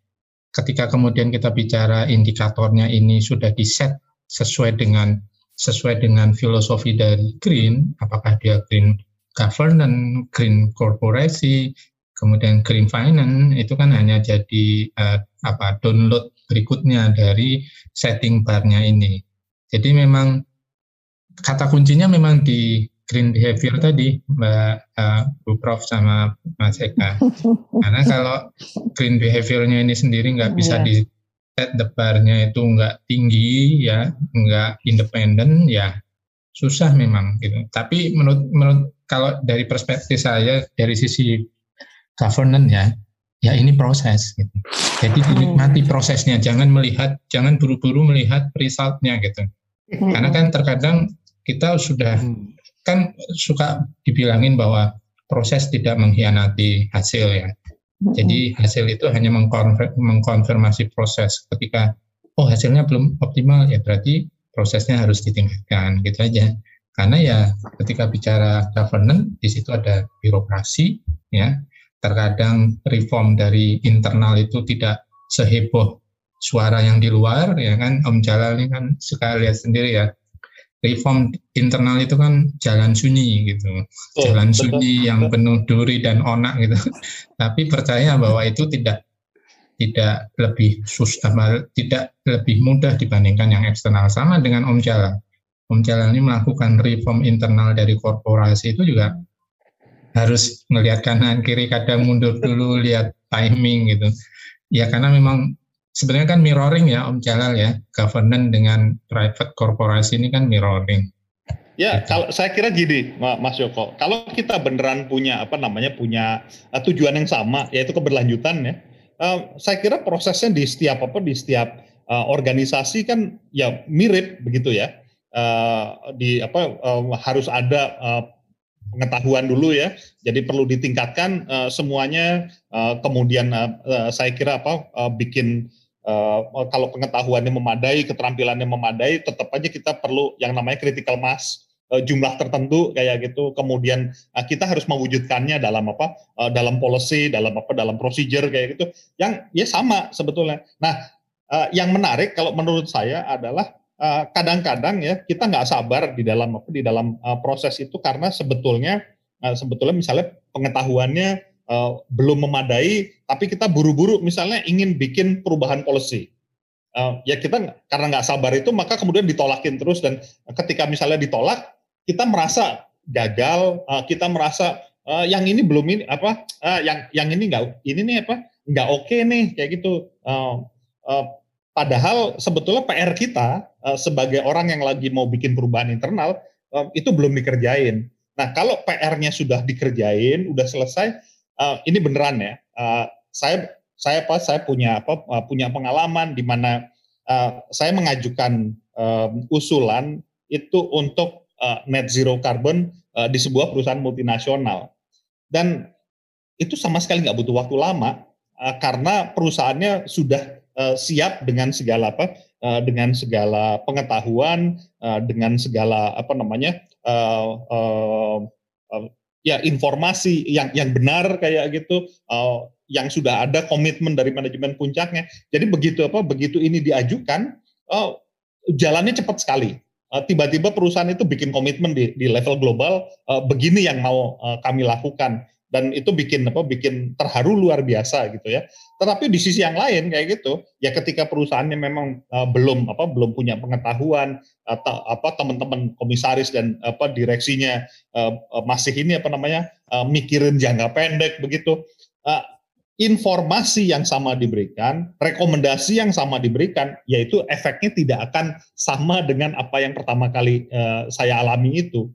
ketika kemudian kita bicara indikatornya ini sudah di set sesuai dengan sesuai dengan filosofi dari green, apakah dia green governance, green korporasi, kemudian green finance itu kan hanya jadi uh, apa download berikutnya dari setting barnya ini. Jadi memang kata kuncinya memang di green behavior tadi Mbak uh, Bu Prof sama Mas Eka. Karena kalau green behaviornya ini sendiri nggak bisa yeah. di set the bar-nya itu nggak tinggi ya, nggak independen ya susah memang gitu. Tapi menurut menurut kalau dari perspektif saya dari sisi governance ya, ya ini proses gitu. Jadi dinikmati prosesnya, jangan melihat, jangan buru-buru melihat resultnya gitu. Karena kan terkadang kita sudah hmm kan suka dibilangin bahwa proses tidak mengkhianati hasil ya. Jadi hasil itu hanya mengkonfirmasi proses. Ketika oh hasilnya belum optimal ya berarti prosesnya harus ditingkatkan gitu aja. Karena ya ketika bicara governance di situ ada birokrasi ya. Terkadang reform dari internal itu tidak seheboh suara yang di luar ya kan Om Jalal ini kan suka lihat sendiri ya reform internal itu kan jalan sunyi gitu, oh, jalan betul, sunyi yang penuh duri dan onak gitu. Tapi percaya bahwa itu tidak tidak lebih susah, tidak lebih mudah dibandingkan yang eksternal. Sama dengan Om Jalal. Om Jalal ini melakukan reform internal dari korporasi itu juga harus melihat kanan kiri, kadang mundur dulu, lihat timing gitu. Ya karena memang sebenarnya kan mirroring ya Om Jalal ya, governance dengan private korporasi ini kan mirroring. Ya, gitu. kalau saya kira gini, Mas Joko, kalau kita beneran punya apa namanya punya uh, tujuan yang sama, yaitu keberlanjutan ya, uh, saya kira prosesnya di setiap apa di setiap uh, organisasi kan ya mirip begitu ya. Uh, di apa uh, harus ada uh, pengetahuan dulu ya. Jadi perlu ditingkatkan uh, semuanya. Uh, kemudian uh, uh, saya kira apa uh, bikin Uh, kalau pengetahuannya memadai, keterampilannya memadai, tetap aja kita perlu yang namanya critical mass uh, jumlah tertentu kayak gitu. Kemudian uh, kita harus mewujudkannya dalam apa? Dalam policy, dalam apa? Dalam procedure kayak gitu. Yang ya sama sebetulnya. Nah, yang menarik kalau menurut saya adalah kadang-kadang ya kita nggak sabar di dalam apa? Di dalam proses itu karena sebetulnya sebetulnya misalnya pengetahuannya uh, belum memadai, tapi kita buru-buru misalnya ingin bikin perubahan policy. Uh, ya kita karena nggak sabar itu maka kemudian ditolakin terus dan ketika misalnya ditolak kita merasa gagal, uh, kita merasa uh, yang ini belum ini apa, uh, yang yang ini nggak ini nih apa nggak oke okay nih kayak gitu. Uh, uh, padahal sebetulnya PR kita uh, sebagai orang yang lagi mau bikin perubahan internal uh, itu belum dikerjain. Nah kalau PR-nya sudah dikerjain, udah selesai, uh, ini beneran ya. Uh, saya saya apa saya punya apa uh, punya pengalaman di mana uh, saya mengajukan uh, usulan itu untuk uh, net zero carbon uh, di sebuah perusahaan multinasional dan itu sama sekali nggak butuh waktu lama uh, karena perusahaannya sudah uh, siap dengan segala apa uh, dengan segala pengetahuan uh, dengan segala apa namanya uh, uh, ya informasi yang yang benar kayak gitu uh, yang sudah ada komitmen dari manajemen puncaknya. Jadi begitu apa begitu ini diajukan uh, jalannya cepat sekali. Uh, tiba-tiba perusahaan itu bikin komitmen di, di level global uh, begini yang mau uh, kami lakukan dan itu bikin apa bikin terharu luar biasa gitu ya. Tetapi di sisi yang lain kayak gitu, ya ketika perusahaannya memang uh, belum apa belum punya pengetahuan atau apa teman-teman komisaris dan apa direksinya uh, masih ini apa namanya uh, mikirin jangka pendek begitu. Uh, informasi yang sama diberikan, rekomendasi yang sama diberikan, yaitu efeknya tidak akan sama dengan apa yang pertama kali uh, saya alami itu.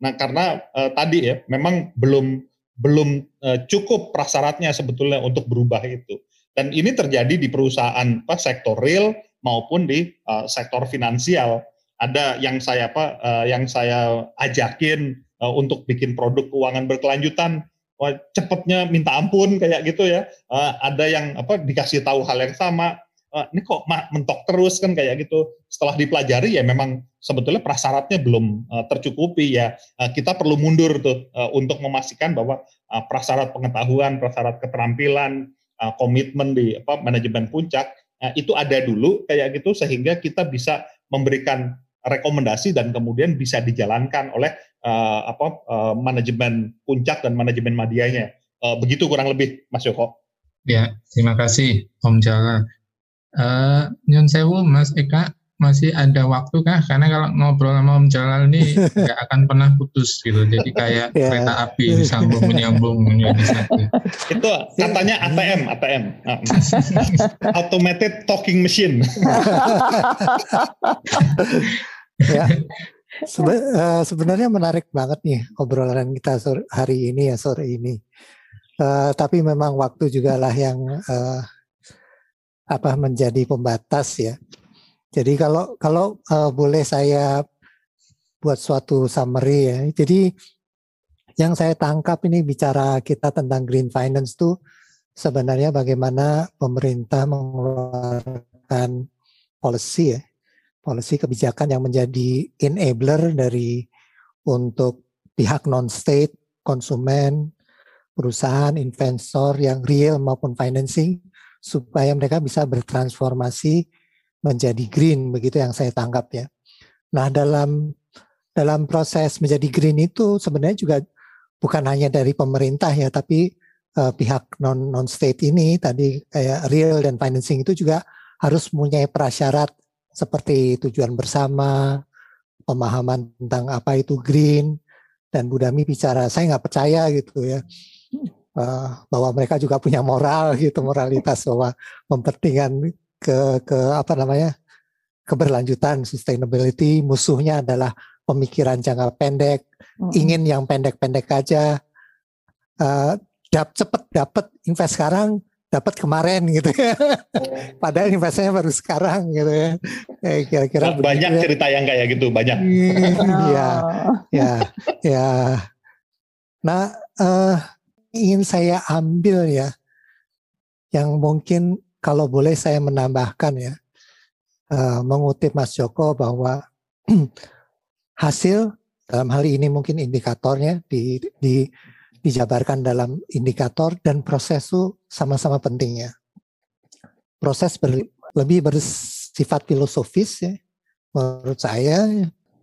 Nah, karena uh, tadi ya, memang belum belum uh, cukup prasyaratnya sebetulnya untuk berubah itu. Dan ini terjadi di perusahaan apa sektor real maupun di uh, sektor finansial. Ada yang saya apa uh, yang saya ajakin uh, untuk bikin produk keuangan berkelanjutan Wah, cepetnya minta ampun kayak gitu ya. Uh, ada yang apa dikasih tahu hal yang sama, uh, ini kok mentok terus kan kayak gitu. Setelah dipelajari ya memang sebetulnya prasyaratnya belum uh, tercukupi ya. Uh, kita perlu mundur tuh uh, untuk memastikan bahwa uh, prasyarat pengetahuan, prasyarat keterampilan, komitmen di apa manajemen puncak itu ada dulu kayak gitu sehingga kita bisa memberikan rekomendasi dan kemudian bisa dijalankan oleh uh, apa uh, manajemen puncak dan manajemen medianya. Uh, begitu kurang lebih, Mas Joko. Ya, terima kasih Om Jalal. Uh, Nyon Sewu, Mas Eka, masih ada waktu kah? Karena kalau ngobrol sama Om Jalal ini nggak akan pernah putus gitu. Jadi kayak yeah. kereta api disambung menyambung menjadi satu. Itu katanya ATM, ATM, automated talking machine. ya. Sebe uh, sebenarnya menarik banget nih obrolan kita sore, hari ini ya sore ini. Uh, tapi memang waktu juga lah yang uh, apa menjadi pembatas ya. Jadi kalau kalau uh, boleh saya buat suatu summary ya. Jadi yang saya tangkap ini bicara kita tentang green finance tuh sebenarnya bagaimana pemerintah mengeluarkan policy ya policy kebijakan yang menjadi enabler dari untuk pihak non-state, konsumen, perusahaan, investor yang real maupun financing supaya mereka bisa bertransformasi menjadi green begitu yang saya tangkap ya. Nah dalam dalam proses menjadi green itu sebenarnya juga bukan hanya dari pemerintah ya tapi uh, pihak non non state ini tadi kayak real dan financing itu juga harus mempunyai prasyarat seperti tujuan bersama, pemahaman tentang apa itu green, dan Budami bicara, saya nggak percaya gitu ya, uh, bahwa mereka juga punya moral gitu, moralitas bahwa mempertingkan ke ke apa namanya keberlanjutan sustainability musuhnya adalah pemikiran jangka pendek ingin yang pendek-pendek aja uh, dap cepet dapat invest sekarang dapat kemarin gitu ya. Padahal investasinya baru sekarang gitu ya. Kira-kira banyak ya. cerita yang kayak gitu, banyak. Iya, ya, ya. Nah, uh, ingin saya ambil ya, yang mungkin kalau boleh saya menambahkan ya, uh, mengutip Mas Joko bahwa hasil dalam hal ini mungkin indikatornya di di dijabarkan dalam indikator dan proses itu sama-sama pentingnya. Proses ber, lebih bersifat filosofis ya, menurut saya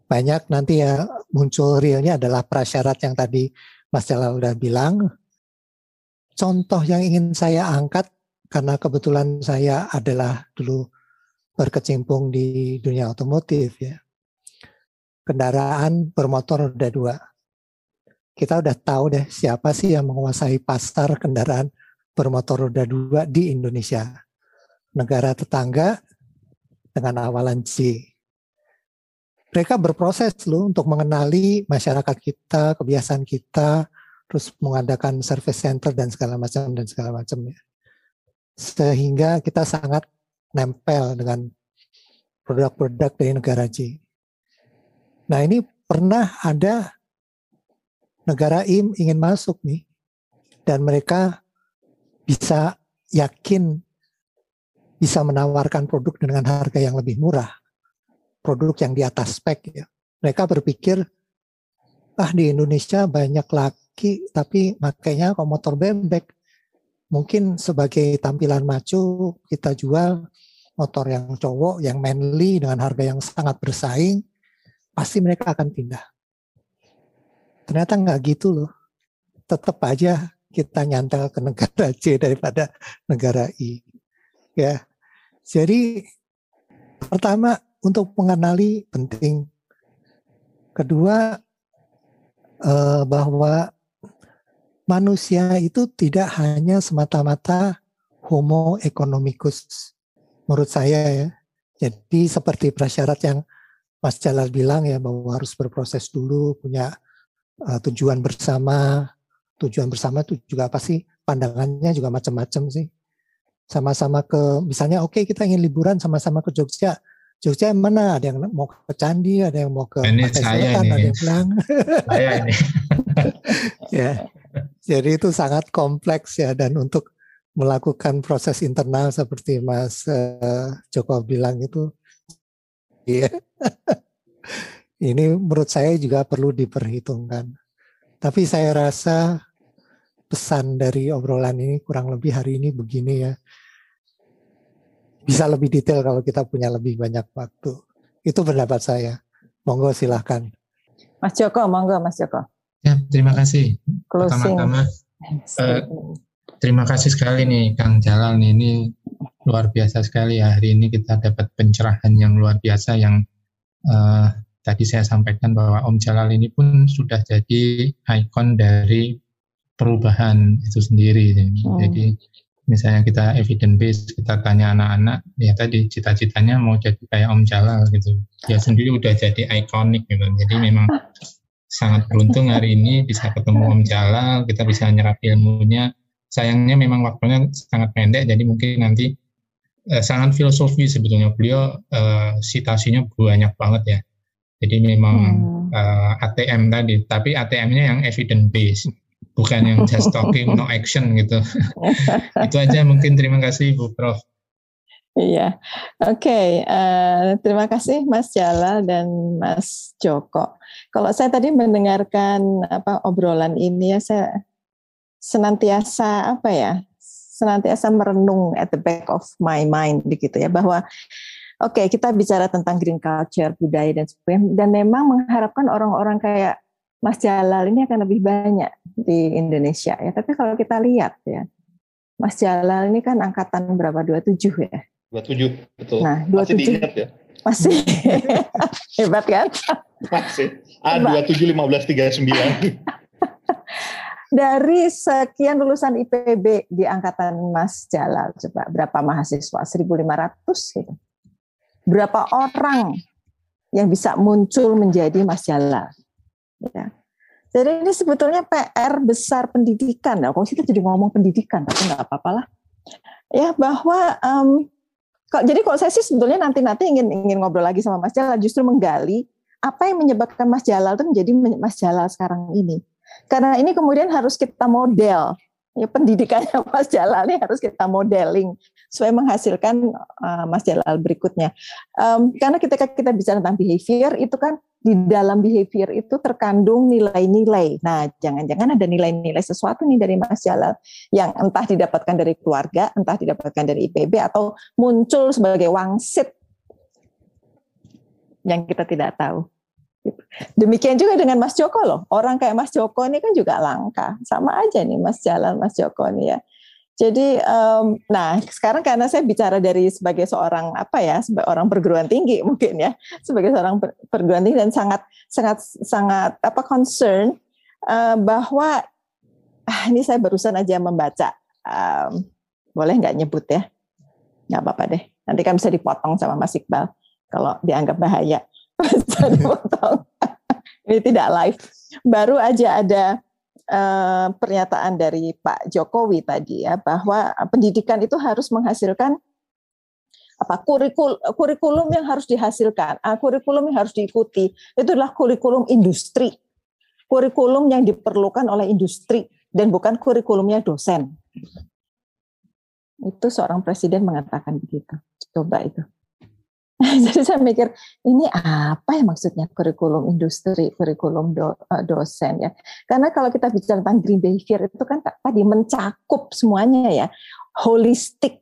banyak nanti ya muncul realnya adalah prasyarat yang tadi Mas Jala udah bilang. Contoh yang ingin saya angkat karena kebetulan saya adalah dulu berkecimpung di dunia otomotif ya. Kendaraan bermotor roda dua kita udah tahu deh siapa sih yang menguasai pasar kendaraan bermotor roda dua di Indonesia. Negara tetangga dengan awalan C. Mereka berproses loh untuk mengenali masyarakat kita, kebiasaan kita, terus mengadakan service center dan segala macam dan segala macamnya. Sehingga kita sangat nempel dengan produk-produk dari negara C. Nah ini pernah ada negara IM ingin masuk nih dan mereka bisa yakin bisa menawarkan produk dengan harga yang lebih murah, produk yang di atas spek ya. Mereka berpikir ah di Indonesia banyak laki tapi makanya kok motor bebek. Mungkin sebagai tampilan maco kita jual motor yang cowok yang manly dengan harga yang sangat bersaing pasti mereka akan pindah. Ternyata nggak gitu loh. Tetap aja kita nyantel ke negara C daripada negara I ya. Jadi pertama untuk mengenali penting. Kedua eh, bahwa manusia itu tidak hanya semata-mata homo economicus menurut saya ya. Jadi seperti prasyarat yang Mas Jalal bilang ya bahwa harus berproses dulu, punya uh, tujuan bersama. Tujuan bersama itu juga apa sih? Pandangannya juga macam-macam sih. Sama-sama ke misalnya oke okay, kita ingin liburan sama-sama ke Jogja. Jogja yang mana? Ada yang mau ke Candi, ada yang mau ke ini saya Selatan, ada yang bilang. saya ini. ya. Jadi itu sangat kompleks ya dan untuk melakukan proses internal seperti Mas uh, Joko bilang itu ya. ini menurut saya juga perlu diperhitungkan. Tapi saya rasa pesan dari obrolan ini kurang lebih hari ini begini ya. Bisa lebih detail kalau kita punya lebih banyak waktu. Itu pendapat saya. Monggo silahkan. Mas Joko, monggo Mas Joko. Ya, terima kasih. Pertama-tama, uh, terima kasih sekali nih Kang Jalal nih. Ini luar biasa sekali ya. Hari ini kita dapat pencerahan yang luar biasa yang uh, tadi saya sampaikan bahwa Om Jalal ini pun sudah jadi ikon dari perubahan itu sendiri. Hmm. Jadi misalnya kita evidence based, kita tanya anak-anak, ya tadi cita-citanya mau jadi kayak Om Jalal gitu. Dia sendiri udah jadi ikonik gitu. Jadi memang sangat beruntung hari ini bisa ketemu Om Jalal, kita bisa nyerap ilmunya. Sayangnya memang waktunya sangat pendek, jadi mungkin nanti eh, sangat filosofi sebetulnya beliau eh, citasinya banyak banget ya. Jadi memang hmm. eh, ATM tadi, tapi ATM-nya yang evidence based, bukan yang just talking no action gitu. Itu aja mungkin terima kasih Bu Prof. Iya, oke. Okay. Uh, eh, terima kasih Mas Jalal dan Mas Joko. Kalau saya tadi mendengarkan apa obrolan ini ya saya senantiasa apa ya, senantiasa merenung at the back of my mind begitu ya bahwa oke okay, kita bicara tentang green culture, budaya dan sebagainya dan memang mengharapkan orang-orang kayak Mas Jalal ini akan lebih banyak di Indonesia ya. Tapi kalau kita lihat ya, Mas Jalal ini kan angkatan berapa? 27 ya 27, betul. Nah, 27. Masih diingat ya? Masih. Hebat kan? Masih. A27 1539. Dari sekian lulusan IPB di angkatan Mas Jalal, coba berapa mahasiswa? 1.500 gitu. Berapa orang yang bisa muncul menjadi Mas Jalal? Ya. Jadi ini sebetulnya PR besar pendidikan. Nah, kalau kita jadi ngomong pendidikan, tapi nggak apa-apa lah. Ya bahwa um, jadi kalau saya sih sebetulnya nanti-nanti ingin ingin ngobrol lagi sama Mas Jalal justru menggali apa yang menyebabkan Mas Jalal itu menjadi Mas Jalal sekarang ini. Karena ini kemudian harus kita model. Ya pendidikannya Mas Jalal ini harus kita modeling supaya menghasilkan uh, Mas Jalal berikutnya. Um, karena ketika kita bicara tentang behavior itu kan di dalam behavior itu terkandung nilai-nilai. Nah, jangan-jangan ada nilai-nilai sesuatu nih dari Mas Jalal yang entah didapatkan dari keluarga, entah didapatkan dari IPB atau muncul sebagai wangsit yang kita tidak tahu. Demikian juga dengan Mas Joko loh. Orang kayak Mas Joko ini kan juga langka. Sama aja nih Mas Jalal, Mas Joko nih ya. Jadi, um, nah sekarang karena saya bicara dari sebagai seorang apa ya, sebagai orang perguruan tinggi mungkin ya, sebagai seorang perguruan tinggi dan sangat sangat sangat apa concern uh, bahwa ah, ini saya barusan aja membaca, um, boleh nggak nyebut ya? Nggak apa-apa deh. Nanti kan bisa dipotong sama Mas Iqbal kalau dianggap bahaya. bisa dipotong. ini tidak live. Baru aja ada Eh, pernyataan dari Pak Jokowi tadi ya bahwa pendidikan itu harus menghasilkan apa kurikul, kurikulum yang harus dihasilkan, ah, kurikulum yang harus diikuti itu adalah kurikulum industri, kurikulum yang diperlukan oleh industri dan bukan kurikulumnya dosen. Itu seorang presiden mengatakan begitu. Coba itu. Jadi saya mikir ini apa ya maksudnya kurikulum industri, kurikulum do, uh, dosen ya. Karena kalau kita bicara tentang green behavior itu kan tadi mencakup semuanya ya, holistik.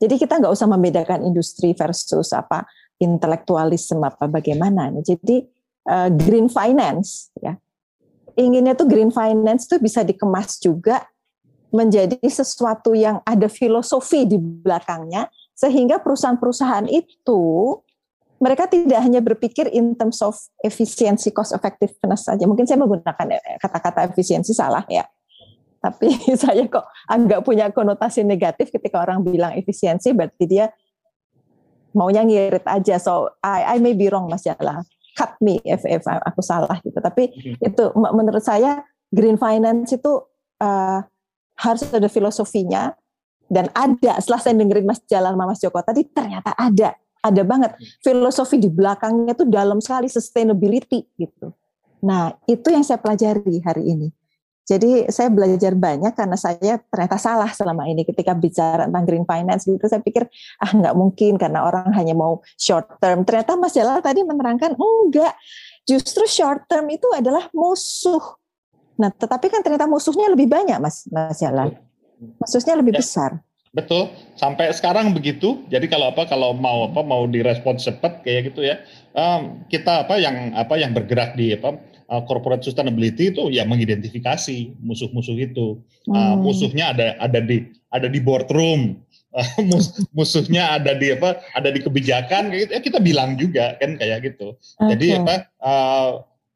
Jadi kita nggak usah membedakan industri versus apa intelektualisme apa bagaimana. Jadi uh, green finance ya, inginnya tuh green finance tuh bisa dikemas juga menjadi sesuatu yang ada filosofi di belakangnya sehingga perusahaan-perusahaan itu mereka tidak hanya berpikir in terms of efisiensi cost effectiveness saja. Mungkin saya menggunakan eh, kata-kata efisiensi salah ya. Tapi saya kok agak punya konotasi negatif ketika orang bilang efisiensi berarti dia maunya ngirit aja. So I, I may be wrong Mas Jala. Cut me if, if aku salah gitu. Tapi hmm. itu menurut saya green finance itu uh, harus ada filosofinya dan ada setelah saya dengerin Mas Jalan sama Mas Joko tadi ternyata ada ada banget. Filosofi di belakangnya tuh dalam sekali sustainability gitu. Nah itu yang saya pelajari hari ini. Jadi saya belajar banyak karena saya ternyata salah selama ini ketika bicara tentang green finance gitu. Saya pikir ah nggak mungkin karena orang hanya mau short term. Ternyata Mas Jalal tadi menerangkan enggak justru short term itu adalah musuh. Nah tetapi kan ternyata musuhnya lebih banyak Mas Mas Jalal Maksudnya lebih ya, besar. Betul. Sampai sekarang begitu. Jadi kalau apa kalau mau apa mau direspon cepat kayak gitu ya. Um, kita apa yang apa yang bergerak di apa uh, corporate sustainability itu ya mengidentifikasi musuh-musuh itu. Uh, hmm. musuhnya ada ada di ada di boardroom. Uh, mus, musuhnya ada di apa ada di kebijakan kayak gitu ya kita bilang juga kan kayak gitu. Okay. Jadi apa uh,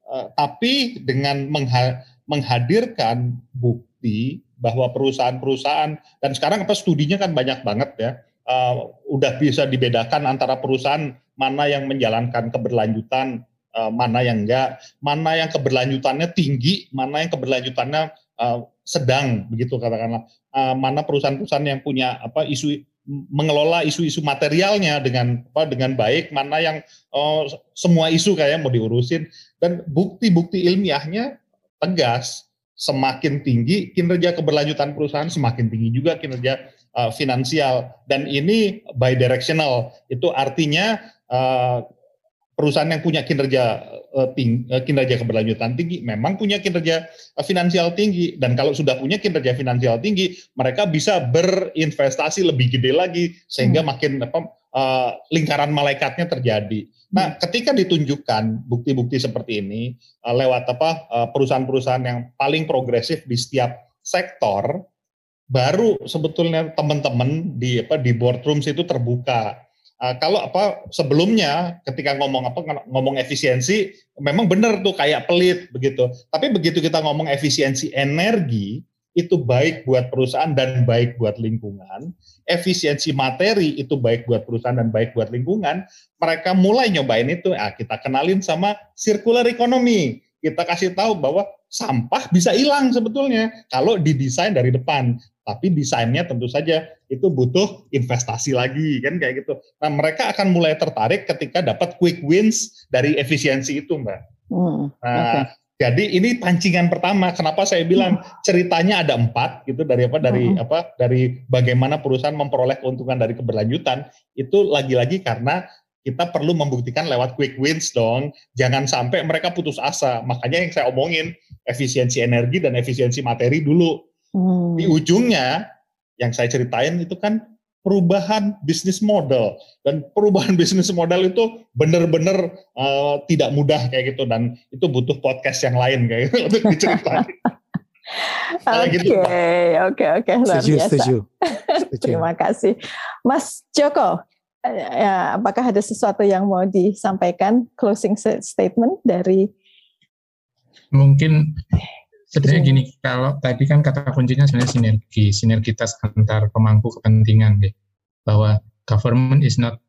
uh, tapi dengan mengha menghadirkan bukti bahwa perusahaan-perusahaan dan sekarang apa studinya kan banyak banget ya uh, udah bisa dibedakan antara perusahaan mana yang menjalankan keberlanjutan uh, mana yang enggak mana yang keberlanjutannya tinggi mana yang keberlanjutannya uh, sedang begitu katakanlah. Uh, mana perusahaan-perusahaan yang punya apa isu mengelola isu-isu materialnya dengan apa dengan baik mana yang uh, semua isu kayak mau diurusin. Dan bukti-bukti ilmiahnya tegas semakin tinggi kinerja keberlanjutan perusahaan, semakin tinggi juga kinerja uh, finansial. Dan ini bidirectional, itu artinya uh, perusahaan yang punya kinerja uh, ting, uh, kinerja keberlanjutan tinggi memang punya kinerja uh, finansial tinggi dan kalau sudah punya kinerja finansial tinggi mereka bisa berinvestasi lebih gede lagi sehingga hmm. makin apa uh, lingkaran malaikatnya terjadi. Nah, hmm. ketika ditunjukkan bukti-bukti seperti ini uh, lewat apa uh, perusahaan-perusahaan yang paling progresif di setiap sektor, baru sebetulnya teman-teman di apa di boardrooms itu terbuka. Uh, kalau apa sebelumnya ketika ngomong apa ngomong efisiensi memang benar tuh kayak pelit begitu. Tapi begitu kita ngomong efisiensi energi itu baik buat perusahaan dan baik buat lingkungan, efisiensi materi itu baik buat perusahaan dan baik buat lingkungan, mereka mulai nyobain itu, ah, kita kenalin sama circular economy. Kita kasih tahu bahwa sampah bisa hilang sebetulnya kalau didesain dari depan. Tapi desainnya tentu saja itu butuh investasi lagi kan kayak gitu. Nah mereka akan mulai tertarik ketika dapat quick wins dari efisiensi itu mbak. Hmm, nah, okay. Jadi ini pancingan pertama. Kenapa saya bilang hmm. ceritanya ada empat gitu dari apa dari hmm. apa dari bagaimana perusahaan memperoleh keuntungan dari keberlanjutan itu lagi-lagi karena kita perlu membuktikan lewat quick wins dong. Jangan sampai mereka putus asa. Makanya yang saya omongin efisiensi energi dan efisiensi materi dulu. Hmm. Di ujungnya yang saya ceritain itu kan perubahan bisnis model dan perubahan bisnis model itu benar-benar uh, tidak mudah kayak gitu dan itu butuh podcast yang lain kayak gitu untuk diceritain. Gitu, oke, oke, oke, setuju, setuju. Terima kasih, Mas Joko. Ya, apakah ada sesuatu yang mau disampaikan closing statement dari? Mungkin sebenarnya gini, kalau tadi kan kata kuncinya sebenarnya sinergi, sinergitas antar pemangku kepentingan, deh. bahwa government is not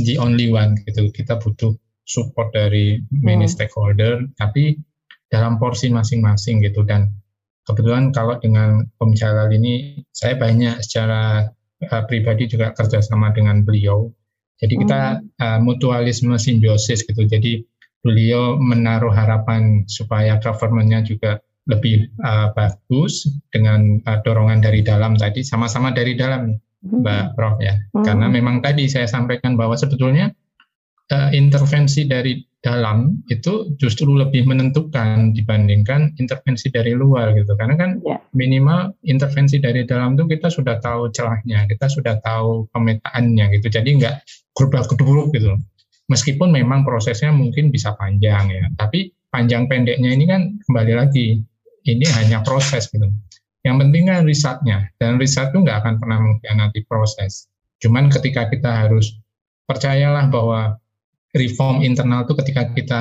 the only one gitu. Kita butuh support dari many hmm. stakeholder, tapi dalam porsi masing-masing gitu. Dan kebetulan kalau dengan pembicara ini, saya banyak secara uh, pribadi juga kerjasama dengan beliau. Jadi kita uh, mutualisme simbiosis gitu. Jadi beliau menaruh harapan supaya governmentnya juga lebih uh, bagus dengan uh, dorongan dari dalam tadi sama-sama dari dalam hmm. Mbak Prof ya hmm. karena memang tadi saya sampaikan bahwa sebetulnya uh, intervensi dari dalam itu justru lebih menentukan dibandingkan intervensi dari luar gitu karena kan yeah. minimal intervensi dari dalam itu kita sudah tahu celahnya kita sudah tahu pemetaannya gitu jadi nggak gerubah geduruk gitu meskipun memang prosesnya mungkin bisa panjang ya tapi panjang pendeknya ini kan kembali lagi ini hanya proses gitu. Yang penting kan risetnya dan riset itu nggak akan pernah mengkhianati proses. Cuman ketika kita harus percayalah bahwa reform internal itu ketika kita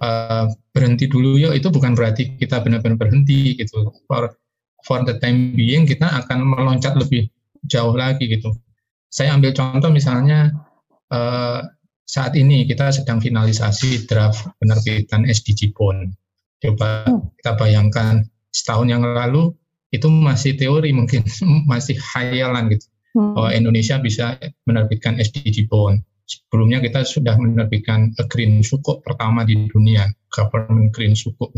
uh, berhenti dulu ya itu bukan berarti kita benar-benar berhenti gitu. For for the time being kita akan meloncat lebih jauh lagi gitu. Saya ambil contoh misalnya uh, saat ini kita sedang finalisasi draft penerbitan SDG bond coba hmm. kita bayangkan setahun yang lalu itu masih teori mungkin masih khayalan gitu hmm. bahwa Indonesia bisa menerbitkan SDG bond sebelumnya kita sudah menerbitkan green sukuk pertama di dunia, government green sukuk.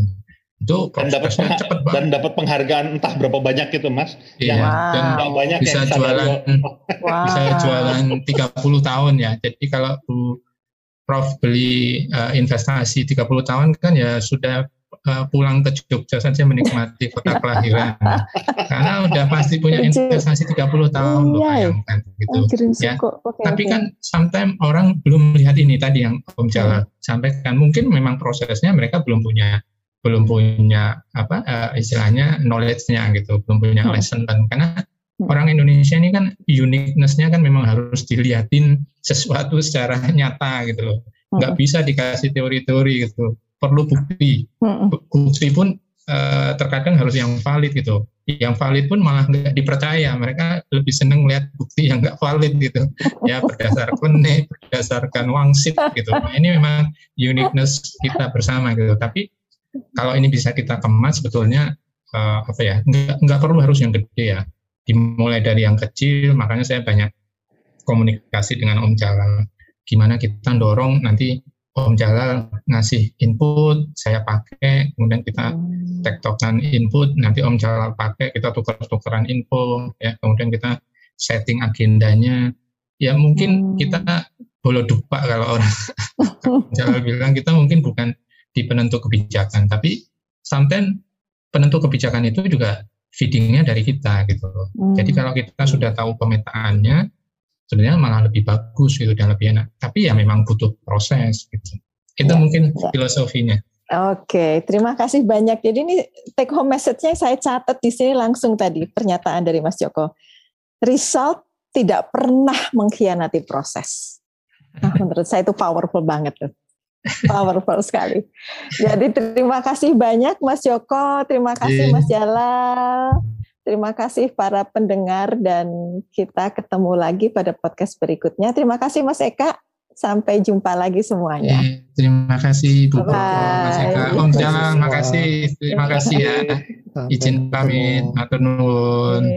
Itu dan dapat cepat banget. Dan dapat penghargaan entah berapa banyak itu, Mas. Iya, yang dan banyak bisa yang jualan wow. bisa jualan 30 tahun ya. Jadi kalau Bu Prof beli uh, investasi 30 tahun kan ya sudah uh, pulang ke Jogja saja menikmati kota kelahiran. Karena udah pasti punya investasi 30 tahun loh iya. bayangkan gitu. ya. Okay, Tapi okay. kan sometimes orang belum melihat ini tadi yang Om Jala hmm. sampaikan. Mungkin memang prosesnya mereka belum punya belum punya apa uh, istilahnya knowledge-nya gitu, belum punya hmm. lesson dan karena hmm. orang Indonesia ini kan uniqueness-nya kan memang harus dilihatin sesuatu secara nyata gitu loh. Nggak hmm. bisa dikasih teori-teori gitu perlu bukti. Bukti pun uh, terkadang harus yang valid gitu. Yang valid pun malah nggak dipercaya. Mereka lebih seneng lihat bukti yang nggak valid gitu. Ya berdasarkan nih, berdasarkan wangsit gitu. Nah, ini memang uniqueness kita bersama gitu. Tapi kalau ini bisa kita kemas sebetulnya uh, apa ya nggak nggak perlu harus yang gede ya. Dimulai dari yang kecil. Makanya saya banyak komunikasi dengan Om Jalan. Gimana kita dorong nanti Om Jalal ngasih input, saya pakai, kemudian kita hmm. tektokan input, nanti Om Jalal pakai, kita tukar-tukaran info, ya, kemudian kita setting agendanya. Ya mungkin hmm. kita boleh dupa kalau orang Jalal bilang kita mungkin bukan di penentu kebijakan, tapi sometimes penentu kebijakan itu juga feedingnya dari kita gitu. Hmm. Jadi kalau kita sudah tahu pemetaannya, sebenarnya malah lebih bagus gitu dan lebih enak. Tapi ya memang butuh proses gitu. Itu ya, mungkin ya. filosofinya. Oke, terima kasih banyak. Jadi ini take home message-nya saya catat di sini langsung tadi pernyataan dari Mas Joko. Result tidak pernah mengkhianati proses. Nah, menurut saya itu powerful banget tuh. Powerful sekali. Jadi terima kasih banyak Mas Joko, terima kasih iya. Mas Jalal. Terima kasih para pendengar dan kita ketemu lagi pada podcast berikutnya. Terima kasih Mas Eka. Sampai jumpa lagi semuanya. Eh, terima kasih Bu Mas Eka. Om Jalan, terima kasih. Terima kasih ya. Izin pamit. Matur nuwun.